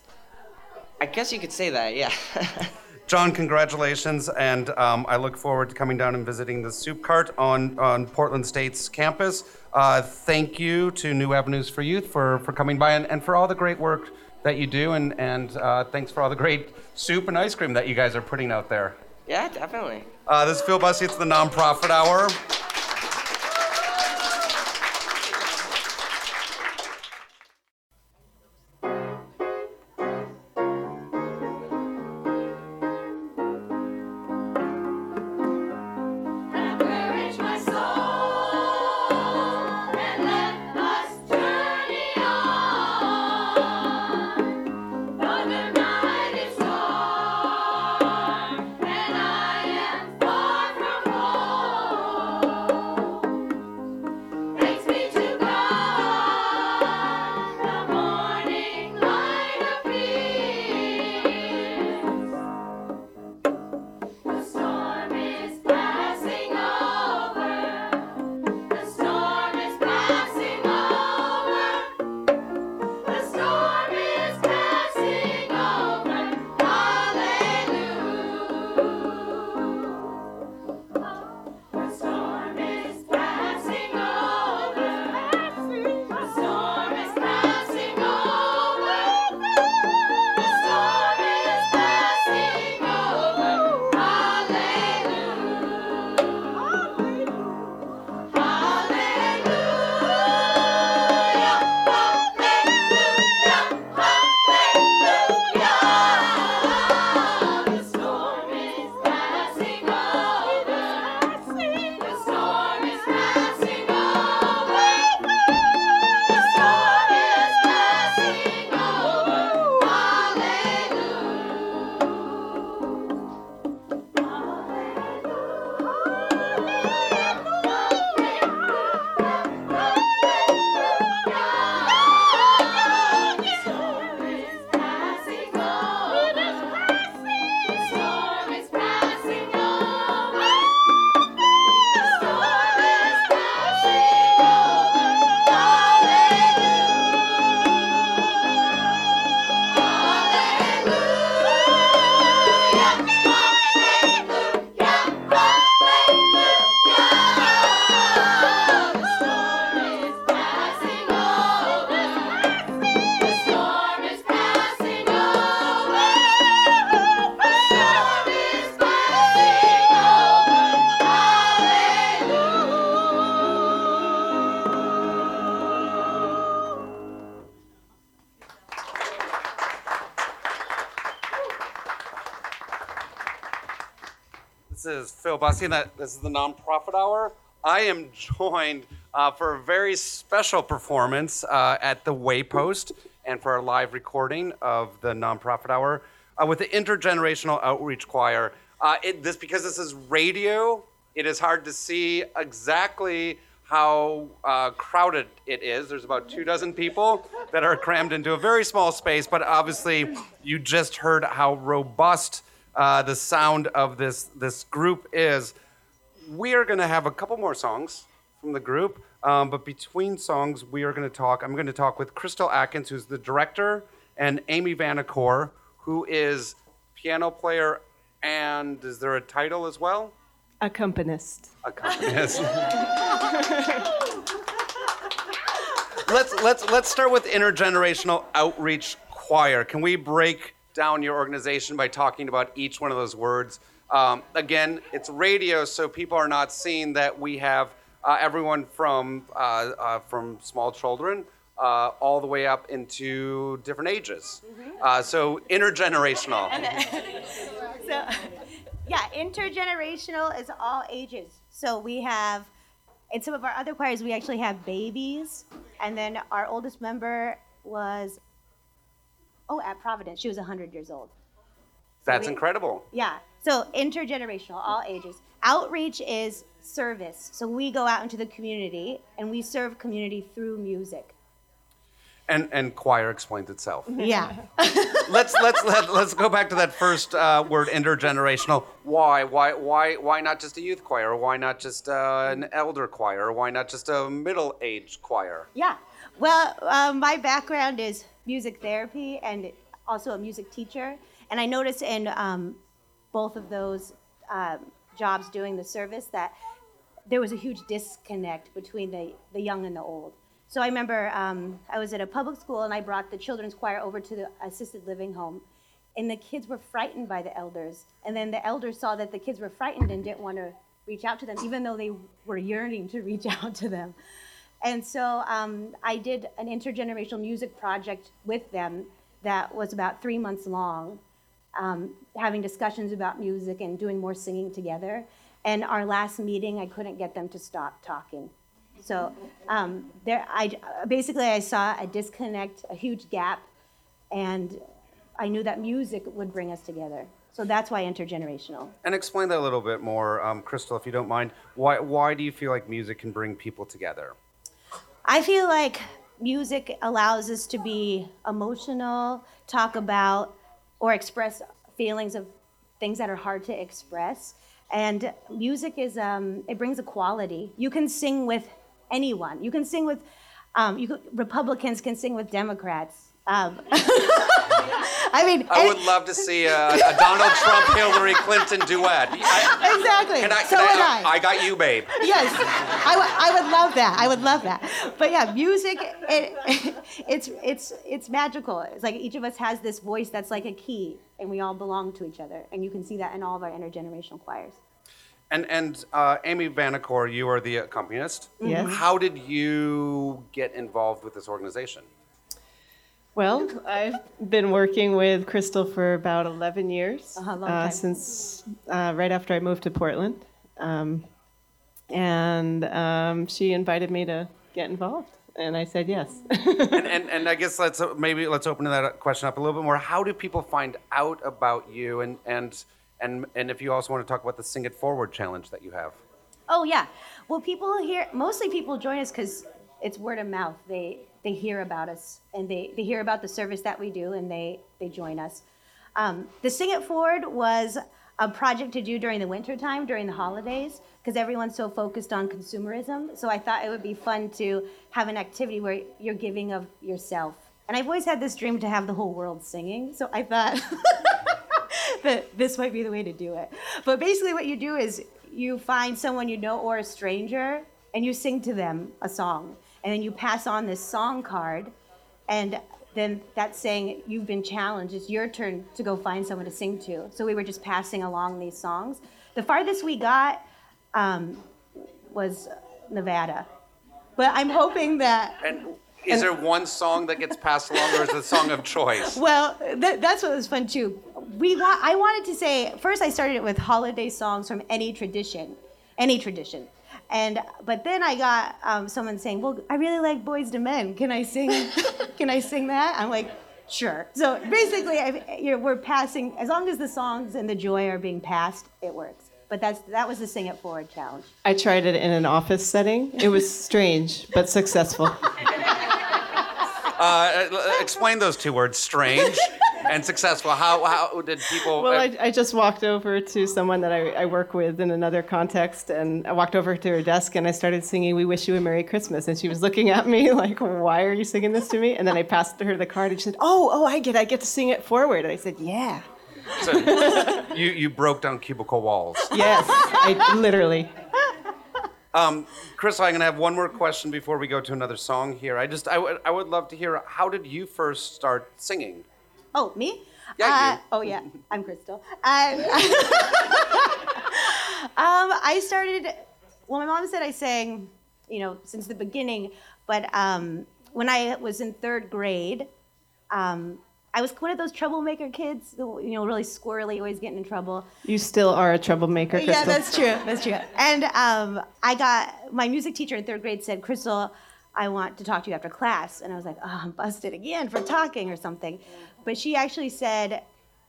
I guess you could say that, yeah. [laughs] John, congratulations, and um, I look forward to coming down and visiting the soup cart on, on Portland State's campus. Uh, thank you to New Avenues for Youth for, for coming by and, and for all the great work that you do, and, and uh, thanks for all the great soup and ice cream that you guys are putting out there. Yeah, definitely. Uh, this is Phil Busse, it's the Nonprofit Hour. Busse, and that, this is the Nonprofit Hour. I am joined uh, for a very special performance uh, at the Waypost and for our live recording of the Nonprofit Hour uh, with the Intergenerational Outreach Choir. Uh, it, this because this is radio, it is hard to see exactly how uh, crowded it is. There's about two dozen people that are crammed into a very small space, but obviously you just heard how robust uh, the sound of this this group is. We are going to have a couple more songs from the group, um, but between songs, we are going to talk. I'm going to talk with Crystal Atkins, who's the director, and Amy Vanacore, who is piano player, and is there a title as well? Accompanist. Accompanist. [laughs] let's let's let's start with intergenerational outreach choir. Can we break down your organization by talking about each one of those words? Um, again, it's radio, so people are not seeing that we have uh, everyone from uh, uh, from small children uh, all the way up into different ages. Uh, so intergenerational. [laughs] so, yeah, intergenerational is all ages. So we have, in some of our other choirs, we actually have babies, and then our oldest member was, oh, at Providence, she was 100 years old. That's we- incredible. Yeah. So intergenerational, all ages. Outreach is service. So we go out into the community and we serve community through music. And and choir explains itself. [laughs] Yeah. [laughs] let's let's let, let's go back to that first uh, word intergenerational why why why why not just a youth choir why not just uh, an elder choir why not just a middle-aged choir Yeah. Well, uh, my background is music therapy and also a music teacher. And I noticed in um, both of those um, jobs doing the service that there was a huge disconnect between the, the young and the old. So I remember um, I was at a public school and I brought the children's choir over to the assisted living home. And the kids were frightened by the elders. And then the elders saw that the kids were frightened and didn't want to reach out to them, even though they were yearning to reach [laughs] out to them. And so um, I did an intergenerational music project with them that was about three months long, um, having discussions about music and doing more singing together. And our last meeting, I couldn't get them to stop talking. So um, there, I basically I saw a disconnect, a huge gap, and I knew that music would bring us together. So that's why intergenerational. and explain that a little bit more um, crystal if you don't mind why why do you feel like music can bring people together I feel like music allows us to be emotional, talk about or express feelings of things that are hard to express. And music is um, it brings equality. You can sing with anyone. You can sing with um, you could, Republicans can sing with Democrats. Um, [laughs] I mean, i would love to see a, a donald trump hillary clinton duet I- exactly. can I, so can would I, I. I got you babe yes, I would- would love that. I would love that. But yeah, music, it, it's it's it's magical. It's like each of us has this voice that's like a key, and we all belong to each other. And you can see that in all of our intergenerational choirs. and and uh, amy vanacore you are the accompanist Yes. how did you get involved with this organization Well, [laughs] I've been working with Crystal for about 11 years, Uh-huh, long uh, time. since uh, right after I moved to Portland. Um, and um, she invited me to get involved, and I said yes. [laughs] and, and and I guess let's uh, maybe let's open that question up a little bit more. How do people find out about you, and and and and if you also want to talk about the Sing It Forward challenge that you have? Oh yeah. Well, people here, mostly people join us because it's word of mouth. They they hear about us and they, they hear about the service that we do and they they join us. Um, the Sing It Forward was a project to do during the winter time, during the holidays, because everyone's so focused on consumerism. So I thought it would be fun to have an activity where you're giving of yourself. And I've always had this dream to have the whole world singing. So I thought [laughs] that this might be the way to do it. But basically, what you do is you find someone you know or a stranger, and you sing to them a song, and then you pass on this song card, and then that's saying you've been challenged. It's your turn to go find someone to sing to. So we were just passing along these songs. The farthest we got um, was Nevada, but I'm hoping that. [laughs] And Is there one song that gets passed along, or is it a song of choice? [laughs] Well, th- that's what was fun too. We wa- I wanted to say first. I started it with holiday songs from any tradition, any tradition, and but then I got um, someone saying, "Well, I really like Boyz II Men. Can I sing? [laughs] can I sing that?" I'm like, "Sure." So basically, I, you know, we're passing as long as the songs and the joy are being passed, it works. But that's that was the Sing It Forward challenge. I tried it in an office setting. It was strange but successful. Uh, [laughs] uh, explain those two words: strange and successful. How how did people? Well, I, I just walked over to someone that I, I work with in another context, and I walked over to her desk and I started singing "We Wish You a Merry Christmas," and she was looking at me [laughs] like, "Why are you singing this to me?" And then I passed her the card, and she said, "Oh, oh, I get, I get to sing it forward." And I said, "Yeah, so you you broke down cubicle walls. yes, I literally." Um, Chris, I'm gonna have one more question before we go to another song here. I just I would I would love to hear how did you first start singing? Oh, me? Yeah, uh, you. Oh, yeah. I'm Crystal. [laughs] Um, [laughs] um, I started. Well, my mom said I sang, you know, since the beginning. But um, when I was in third grade, um, I was one of those troublemaker kids, who, you know, really squirrely, always getting in trouble. You still are a troublemaker, Crystal. Yeah, that's true. That's true. And um, I got my music teacher in third grade said, Crystal, I want to talk to you after class. And I was like, oh, I'm busted again for talking or something. But she actually said,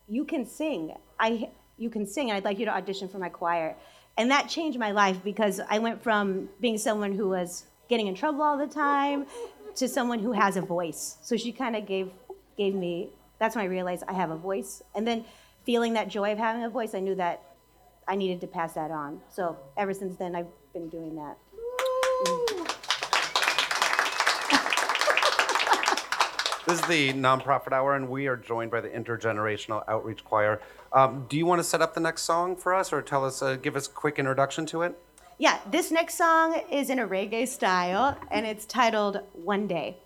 you can sing. I, you can sing. I'd like you to audition for my choir. And that changed my life because I went from being someone who was getting in trouble all the time to someone who has a voice. So she kind of gave gave me. That's when I realized I have a voice. And then feeling that joy of having a voice, I knew that I needed to pass that on. So ever since then, I've been doing that. This is the nonprofit hour, and we are joined by the intergenerational outreach choir. Um, do you want to set up the next song for us, or tell us, uh, give us a quick introduction to it? Yeah, this next song is in a reggae style, and it's titled One Day.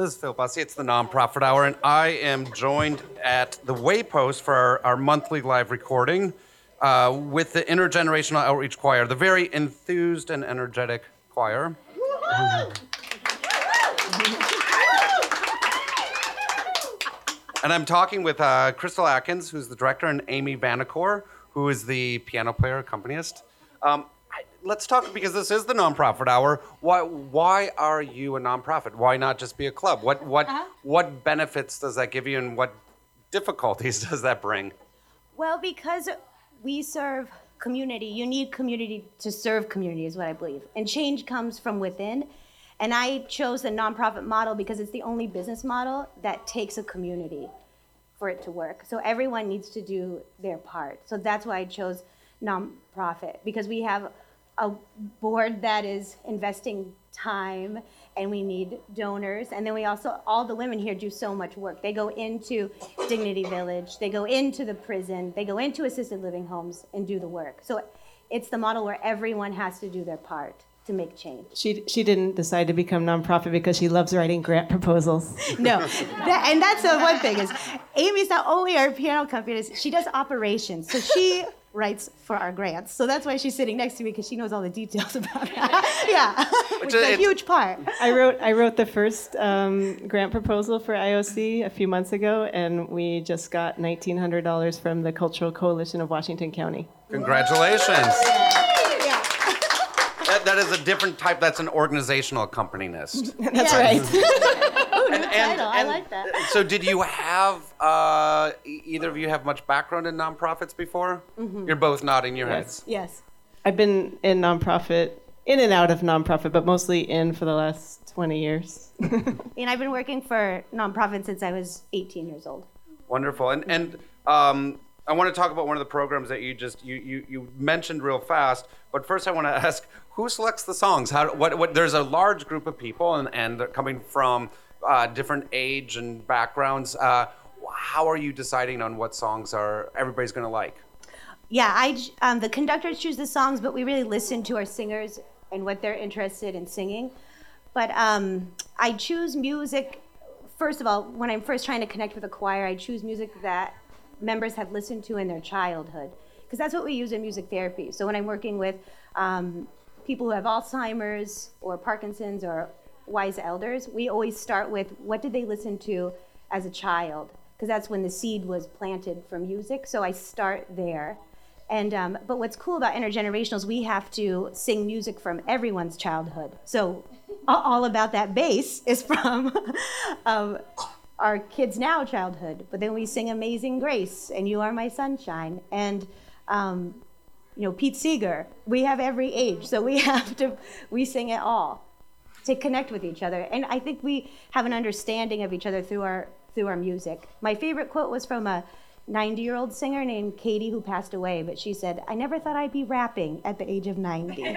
This is Phil Busse. It's the Nonprofit Hour, and I am joined at the Waypost for our, our monthly live recording uh, with the Intergenerational Outreach Choir, the very enthused and energetic choir. And I'm talking with uh, Crystal Atkins, who's the director, and Amy Vanacore, who is the piano player, accompanist. Um, let's talk because this is the nonprofit hour. Why, why are you a nonprofit? Why not just be a club? What, what, uh-huh. what benefits does that give you, and what difficulties [laughs] does that bring? Well, because we serve community, you need community to serve community, is what I believe. And change comes from within. And I chose the nonprofit model because it's the only business model that takes a community for it to work. So everyone needs to do their part. So that's why I chose nonprofit because we have a board that is investing time and we need donors. And then we also, all the women here do so much work. They go into Dignity Village, they go into the prison, they go into assisted living homes and do the work. So it's the model where everyone has to do their part to make change. She, she didn't decide to become nonprofit because she loves writing grant proposals. [laughs] No, that, and that's the one thing is Amy's not only our piano accompanist, she does operations. So she writes for our grants. So that's why she's sitting next to me because she knows all the details [laughs] about [laughs] that. yeah, which is a huge part. I wrote I wrote the first um, grant proposal for IOC a few months ago, and we just got nineteen hundred dollars from the Cultural Coalition of Washington County. Congratulations. That, that is a different type. That's an organizational accompanist. [laughs] That's right. New title. I like that. so, did you [laughs] have uh, either of you have much background in nonprofits before? Mhm. You're both nodding your heads. Yes. I've been in nonprofit, in and out of nonprofit, but mostly in for the last twenty years. [laughs] And I've been working for nonprofit since I was 18 years old. Wonderful. And and um, I want to talk about one of the programs that you just you you, you mentioned real fast. But first, I want to [laughs] ask who selects the songs? How what what? There's a large group of people, and and they're coming from uh, different age and backgrounds. Uh, how are you deciding on what songs are everybody's going to like? Yeah, I um, the conductors choose the songs, but we really listen to our singers and what they're interested in singing. But um, I choose music. First of all, when I'm first trying to connect with a choir, I choose music that members have listened to in their childhood, because that's what we use in music therapy. So when I'm working with um, people who have Alzheimer's or Parkinson's or wise elders, we always start with what did they listen to as a child, because that's when the seed was planted for music. So I start there. And um, but what's cool about intergenerationals, we have to sing music from everyone's childhood. So all about that bass [laughs] is from um, our kids now childhood. But then we sing Amazing Grace and You Are My Sunshine and um, you know Pete Seeger. We have every age, so we [laughs] have to we sing it all to connect with each other. And I think we have an understanding of each other through our through our music. My favorite quote was from a 90 year old singer named Katie who passed away, but she said, I never thought I'd be rapping at the age of 90. [laughs] yeah.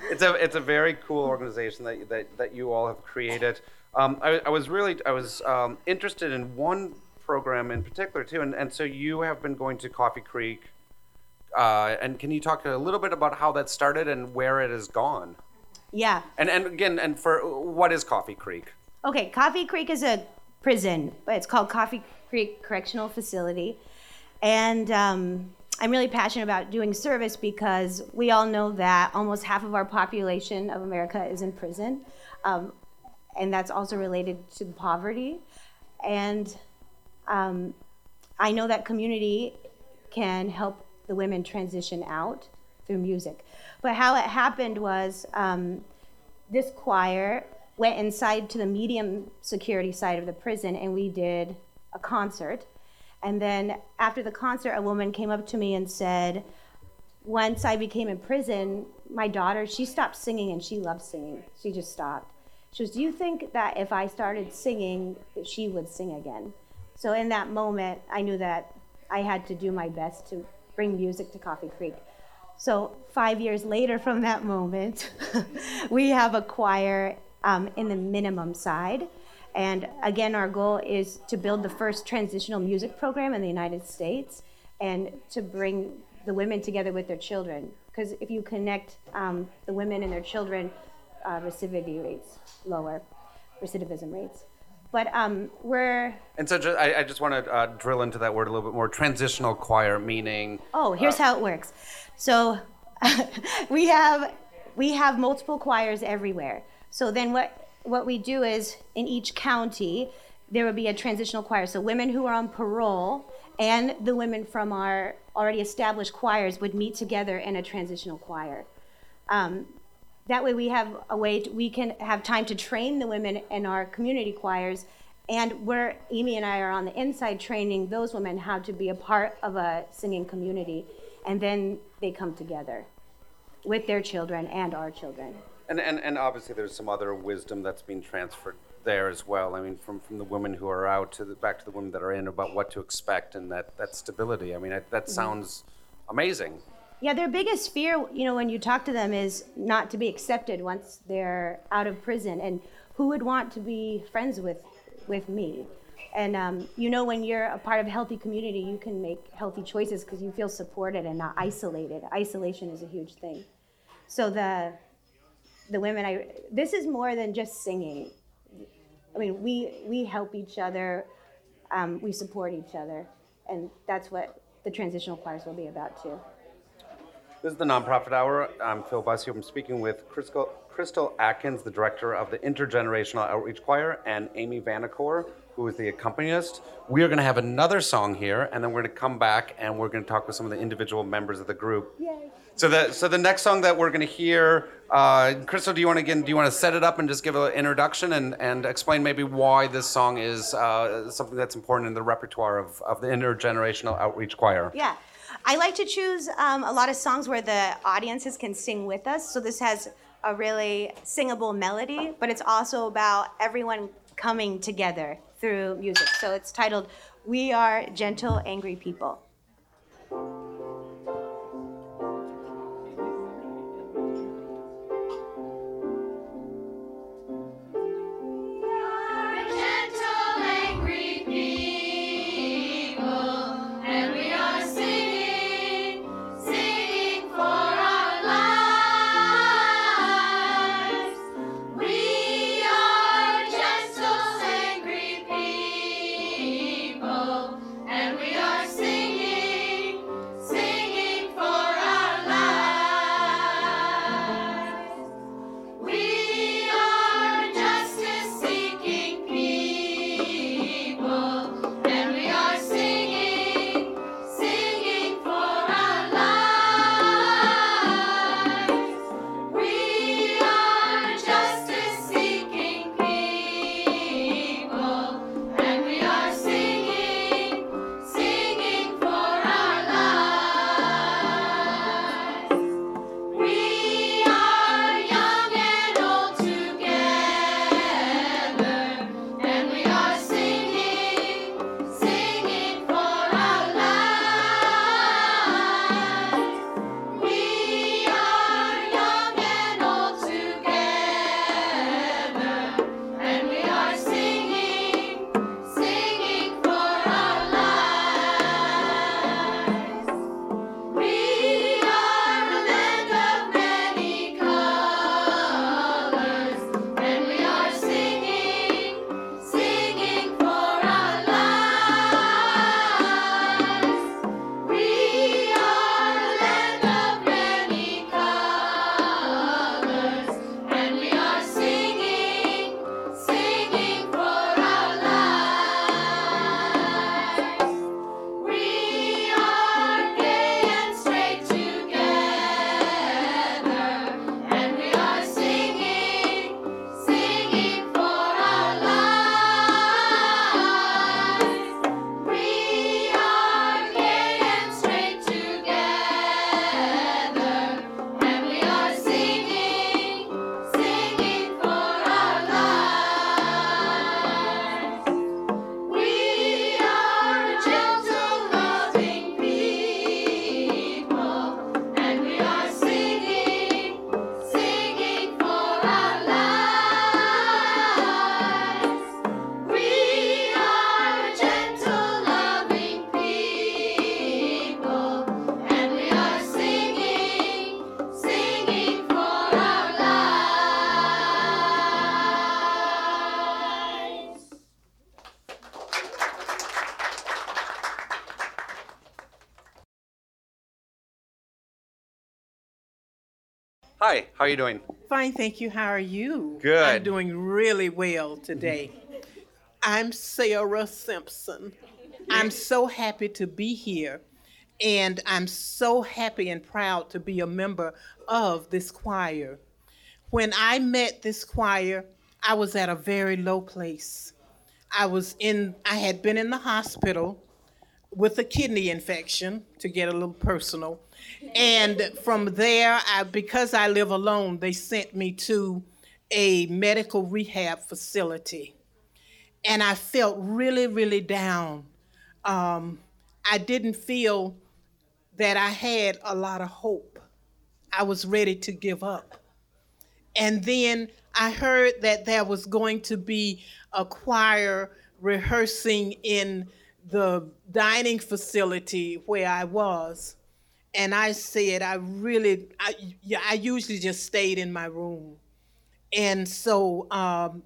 [laughs] it's a it's a very cool organization that that, that you all have created. Um, I, I was really I was um, interested in one program in particular too, and, and so you have been going to Coffee Creek. Uh, and can you talk a little bit about how that started and where it has gone? Yeah. And and again, and for what is Coffee Creek? Okay, Coffee Creek is a prison, but it's called Coffee Creek Correctional Facility. And um, I'm really passionate about doing service because we all know that almost half of our population of America is in prison. Um, and that's also related to poverty. And um, I know that community can help the women transition out through music. But how it happened was um, this choir went inside to the medium security side of the prison and we did a concert. And then after the concert, a woman came up to me and said, Once I became in prison, my daughter, she stopped singing and she loved singing. She just stopped. She goes, Do you think that if I started singing, that she would sing again? So in that moment, I knew that I had to do my best to bring music to Coffee Creek. So five years later from that moment, [laughs] we have a choir um, in the minimum side. And again, our goal is to build the first transitional music program in the United States and to bring the women together with their children. Because if you connect um, the women and their children uh, recidivity rates lower, recidivism rates. But um, we're And so ju- I, I just want to uh, drill into that word a little bit more. Transitional choir, meaning. Oh, here's how it works. So [laughs] we have we have multiple choirs everywhere. So then what what we do is in each county there would be a transitional choir. So women who are on parole and the women from our already established choirs would meet together in a transitional choir. Um, that way we have a way to, we can have time to train the women in our community choirs and where amy and i are on the inside training those women how to be a part of a singing community and then they come together with their children and our children And, and, and obviously, there's some other wisdom that's being transferred there as well. I mean, from, from the women who are out to the, back to the women that are in about what to expect and that, that stability. I mean, I, that Mhm. sounds amazing. Yeah their biggest fear you know when you talk to them is not to be accepted once they're out of prison and who would want to be friends with with me? And um, you know when you're a part of a healthy community you can make healthy choices because you feel supported and not isolated. Isolation is a huge thing. So the the women i this is more than just singing. I mean we we help each other um, we support each other and that's what the transitional choirs will be about too This is the Nonprofit Hour. I'm Phil Busse. I'm speaking with Crystal, Crystal Atkins, the director of the Intergenerational Outreach Choir, and Amy Vanacore, who is the accompanist. We are going to have another song here, and then we're going to come back and we're going to talk with some of the individual members of the group. Yay. So the so the next song that we're going to hear, uh, Crystal, do you want to again? Do you want to set it up and just give an introduction and, and explain maybe why this song is uh, something that's important in the repertoire of, of the Intergenerational Outreach Choir? Yeah. I like to choose um, a lot of songs where the audiences can sing with us. So this has a really singable melody, but it's also about everyone coming together through music. So it's titled We Are Gentle, Angry People. Hi, how are you doing? Fine, thank you. How are you? Good. I'm doing really well today. I'm Sarah Simpson. I'm so happy to be here, and I'm so happy and proud to be a member of this choir. When I met this choir, I was at a very low place. I was in, I had been in the hospital with a kidney infection, to get a little personal. And from there, I, because I live alone, they sent me to a medical rehab facility. And I felt really, really down. Um, I didn't feel that I had a lot of hope. I was ready to give up. And then I heard that there was going to be a choir rehearsing in the dining facility where I was. And I said, I really, I, I usually just stayed in my room. And so um,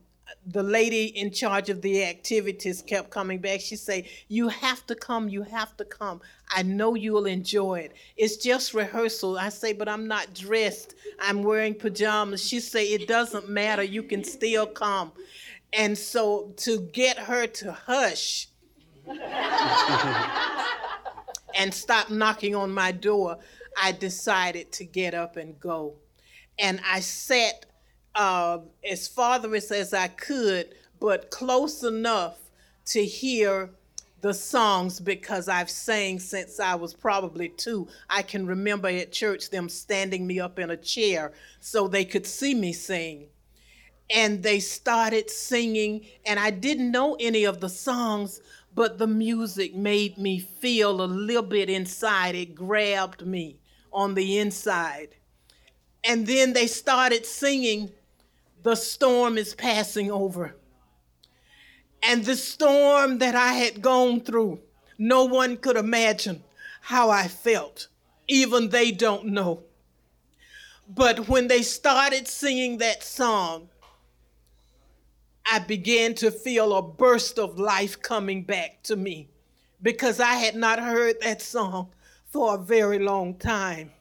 the lady in charge of the activities kept coming back. She said, You have to come, you have to come. I know you'll enjoy it. It's just rehearsal. I say, But I'm not dressed. I'm wearing pajamas. She said, It doesn't matter. You can still come. And so to get her to hush, [laughs] and stop knocking on my door, I decided to get up and go. And I sat uh, as farthest as I could, but close enough to hear the songs because I've sang since I was probably two. I can remember at church them standing me up in a chair so they could see me sing. And they started singing, and I didn't know any of the songs, but the music made me feel a little bit inside. It grabbed me on the inside. And then they started singing, The Storm is Passing Over. And the storm that I had gone through, no one could imagine how I felt. Even they don't know. But when they started singing that song, I began to feel a burst of life coming back to me because I had not heard that song for a very long time.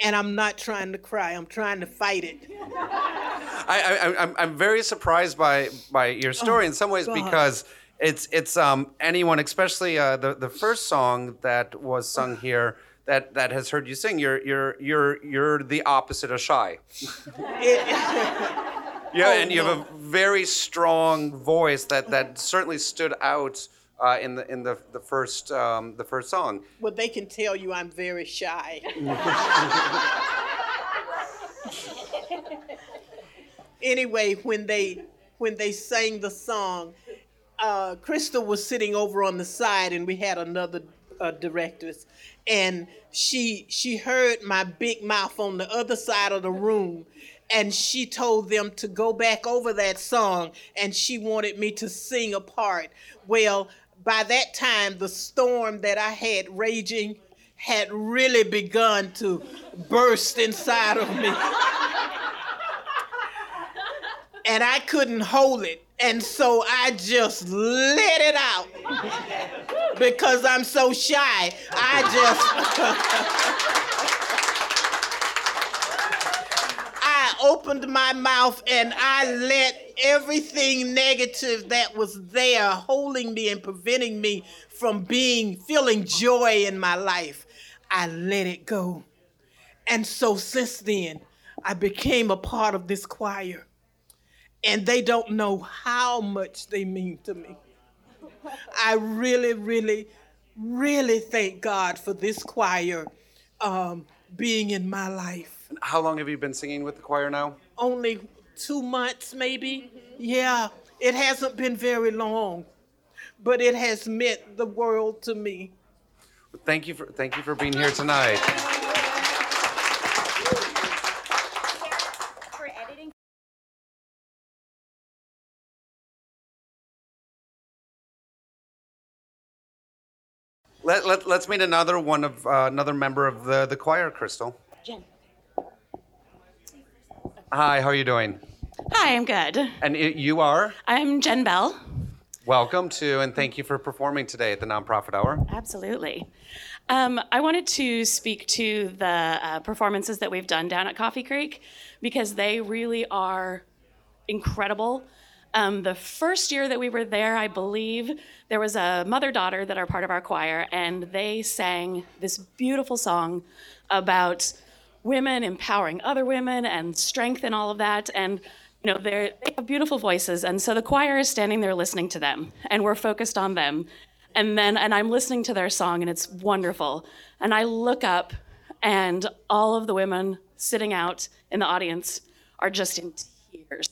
And I'm not trying to cry, I'm trying to fight it. I, I, I'm, I'm very surprised by by your story Oh, in some ways God. because it's it's um anyone, especially uh, the the first song that was sung here that that has heard you sing. You're you're you're you're the opposite of shy. [laughs] Yeah, Oh, and you have a very strong voice that that certainly stood out uh, in the in the the first um, the first song. Well, they can tell you I'm very shy. [laughs] anyway, when they when they sang the song, uh, Crystal was sitting over on the side, and we had another uh, directress, and she she heard my big mouth on the other side of the room, and she told them to go back over that song, and she wanted me to sing a part. Well, by that time, the storm that I had raging had really begun to burst inside of me. and I couldn't hold it. And so I just let it out because I'm so shy. I just. [laughs] I opened my mouth and I let everything negative that was there holding me and preventing me from being feeling joy in my life. I let it go. And so since then, I became a part of this choir. And they don't know how much they mean to me. I really, really, really thank God for this choir um, being in my life. How long have you been singing with the choir now? Only two months, maybe. Yeah, it hasn't been very long, but it has meant the world to me. Thank you for thank you for being here tonight. Let, let, let's meet another one of uh, another member of the, the choir, Crystal. Jen. Hi, how are you doing? Hi, I'm good. And y- you are? I'm Jen Bell. Welcome to and thank you for performing today at the Nonprofit Hour. Absolutely. Um, I wanted to speak to the uh, performances that we've done down at Coffee Creek because they really are incredible. Um, the first year that we were there, I believe, there was a mother daughter that are part of our choir, and they sang this beautiful song about women empowering other women and strength and all of that. And you know, they have beautiful voices, and so the choir is standing there listening to them, and we're focused on them. And then, and I'm listening to their song, and it's wonderful. And I look up, and all of the women sitting out in the audience are just in tears.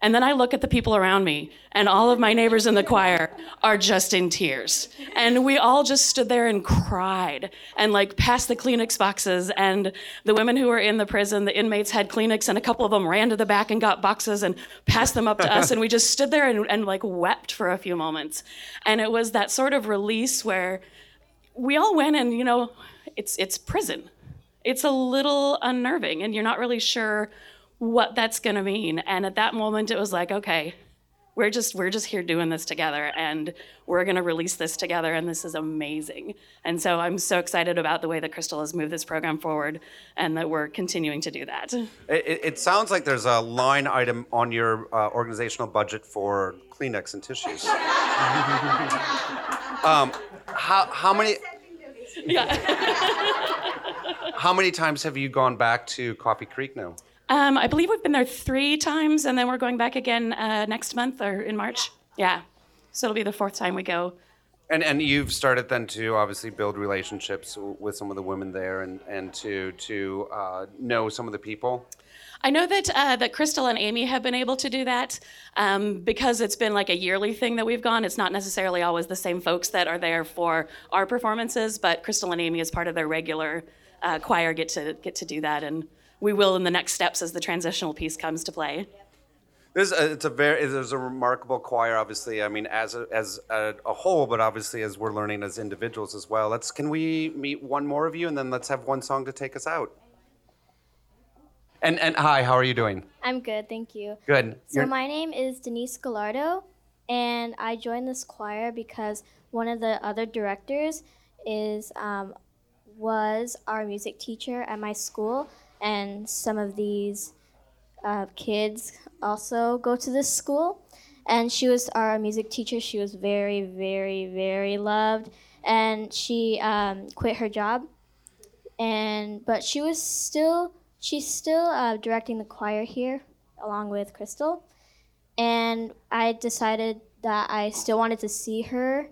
And then I look at the people around me, and all of my neighbors in the choir are just in tears. And we all just stood there and cried and like passed the Kleenex boxes. And the women who were in the prison, the inmates had Kleenex, and a couple of them ran to the back and got boxes and passed them up to us. And we just stood there and, and like wept for a few moments. And it was that sort of release where we all went and, you know, it's, it's prison. It's a little unnerving, and you're not really sure what that's going to mean. And at that moment, it was like, okay, we're just we're just here doing this together, and we're going to release this together, and this is amazing. And so I'm so excited about the way that Crystal has moved this program forward, and that we're continuing to do that. It, it- sounds like there's a line item on your uh, organizational budget for Kleenex and tissues. [laughs] um, how, how many yeah. [laughs] how many times have you gone back to Coffee Creek now? Um, I believe we've been there three times, and then we're going back again uh, next month or in March. Yeah, so it'll be the fourth time we go. And and you've started then to obviously build relationships with some of the women there, and and to to uh, know some of the people. I know that uh, that Crystal and Amy have been able to do that um, because it's been like a yearly thing that we've gone. It's not necessarily always the same folks that are there for our performances, but Crystal and Amy, as part of their regular uh, choir, get to get to do that, and we will in the next steps as the transitional piece comes to play. There's a, it's a very there's a remarkable choir. Obviously, I mean as a, as a, a whole, but obviously as we're learning as individuals as well. Let's can we meet one more of you, and then let's have one song to take us out. And and hi, how are you doing? I'm good, thank you. Good. So You're- my name is Denise Gallardo, and I joined this choir because one of the other directors is um, was our music teacher at my school, and some of these uh, kids also go to this school. And she was our music teacher. She was very, very, very loved, and she um, quit her job. And but she was still she's still uh, directing the choir here along with crystal. And i decided that i still wanted to see her.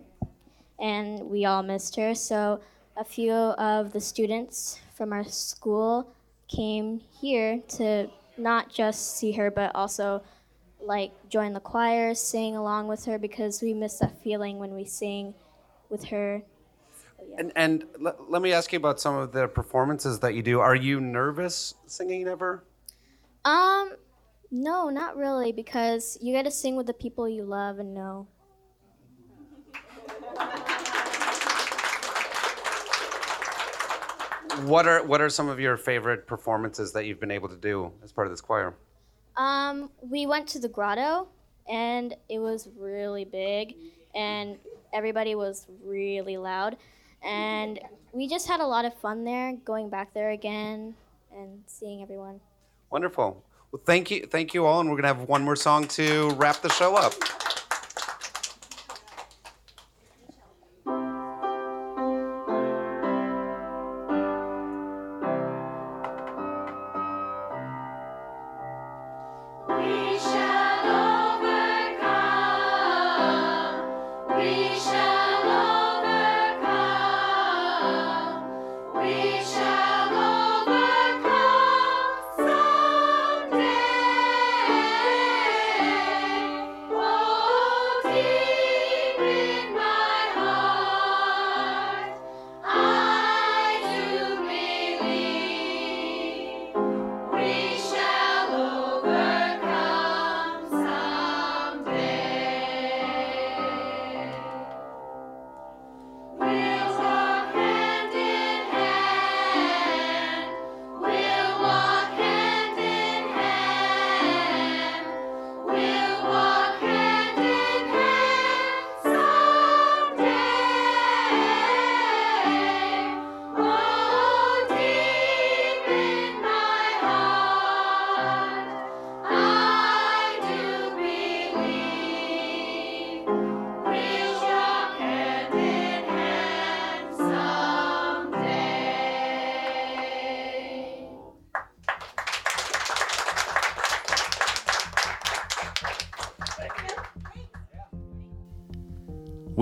And we all missed her. So a few of the students from our school came here to not just see her but also like join the choir sing along with her because we miss that feeling when we sing with her And, and l- let me ask you about some of the performances that you do. Are you nervous singing ever? Um, no, not really, because you get to sing with the people you love and know. What are what are some of your favorite performances that you've been able to do as part of this choir? Um, we went to the grotto, and it was really big, and everybody was really loud, and we just had a lot of fun there, going back there again and seeing everyone. Wonderful. Well, thank you, thank you all, and we're gonna have one more song to wrap the show up.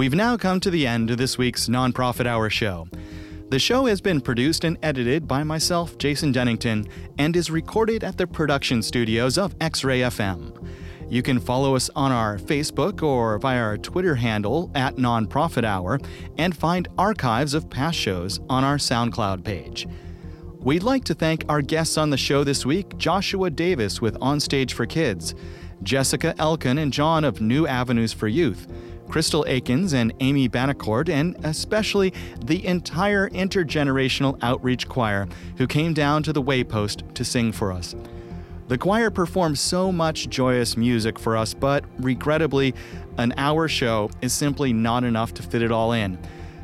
We've now come to the end of this week's Nonprofit Hour show. The show has been produced and edited by myself, Jason Dennington, and is recorded at the production studios of X Ray FM. You can follow us on our Facebook or via our Twitter handle at Nonprofit Hour and find archives of past shows on our SoundCloud page. We'd like to thank our guests on the show this week Joshua Davis with Onstage for Kids, Jessica Elkin and John of New Avenues for Youth, Crystal Akins and Amy Bannicourt, and especially the entire intergenerational outreach choir who came down to the Waypost to sing for us. The choir performed so much joyous music for us, but regrettably, an hour show is simply not enough to fit it all in.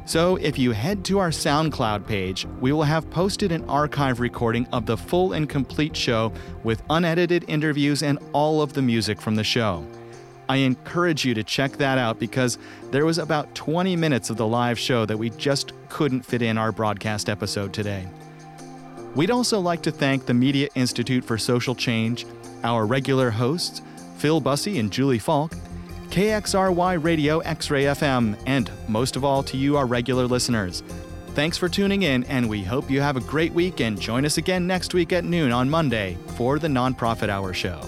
So, if you head to our SoundCloud page, we will have posted an archive recording of the full and complete show with unedited interviews and all of the music from the show. I encourage you to check that out because there was about 20 minutes of the live show that we just couldn't fit in our broadcast episode today. We'd also like to thank the Media Institute for Social Change, our regular hosts, Phil Busse and Julie Falk, KXRY Radio X Ray FM, and most of all to you, our regular listeners. Thanks for tuning in, and we hope you have a great week and join us again next week at noon on Monday for the Nonprofit Hour Show.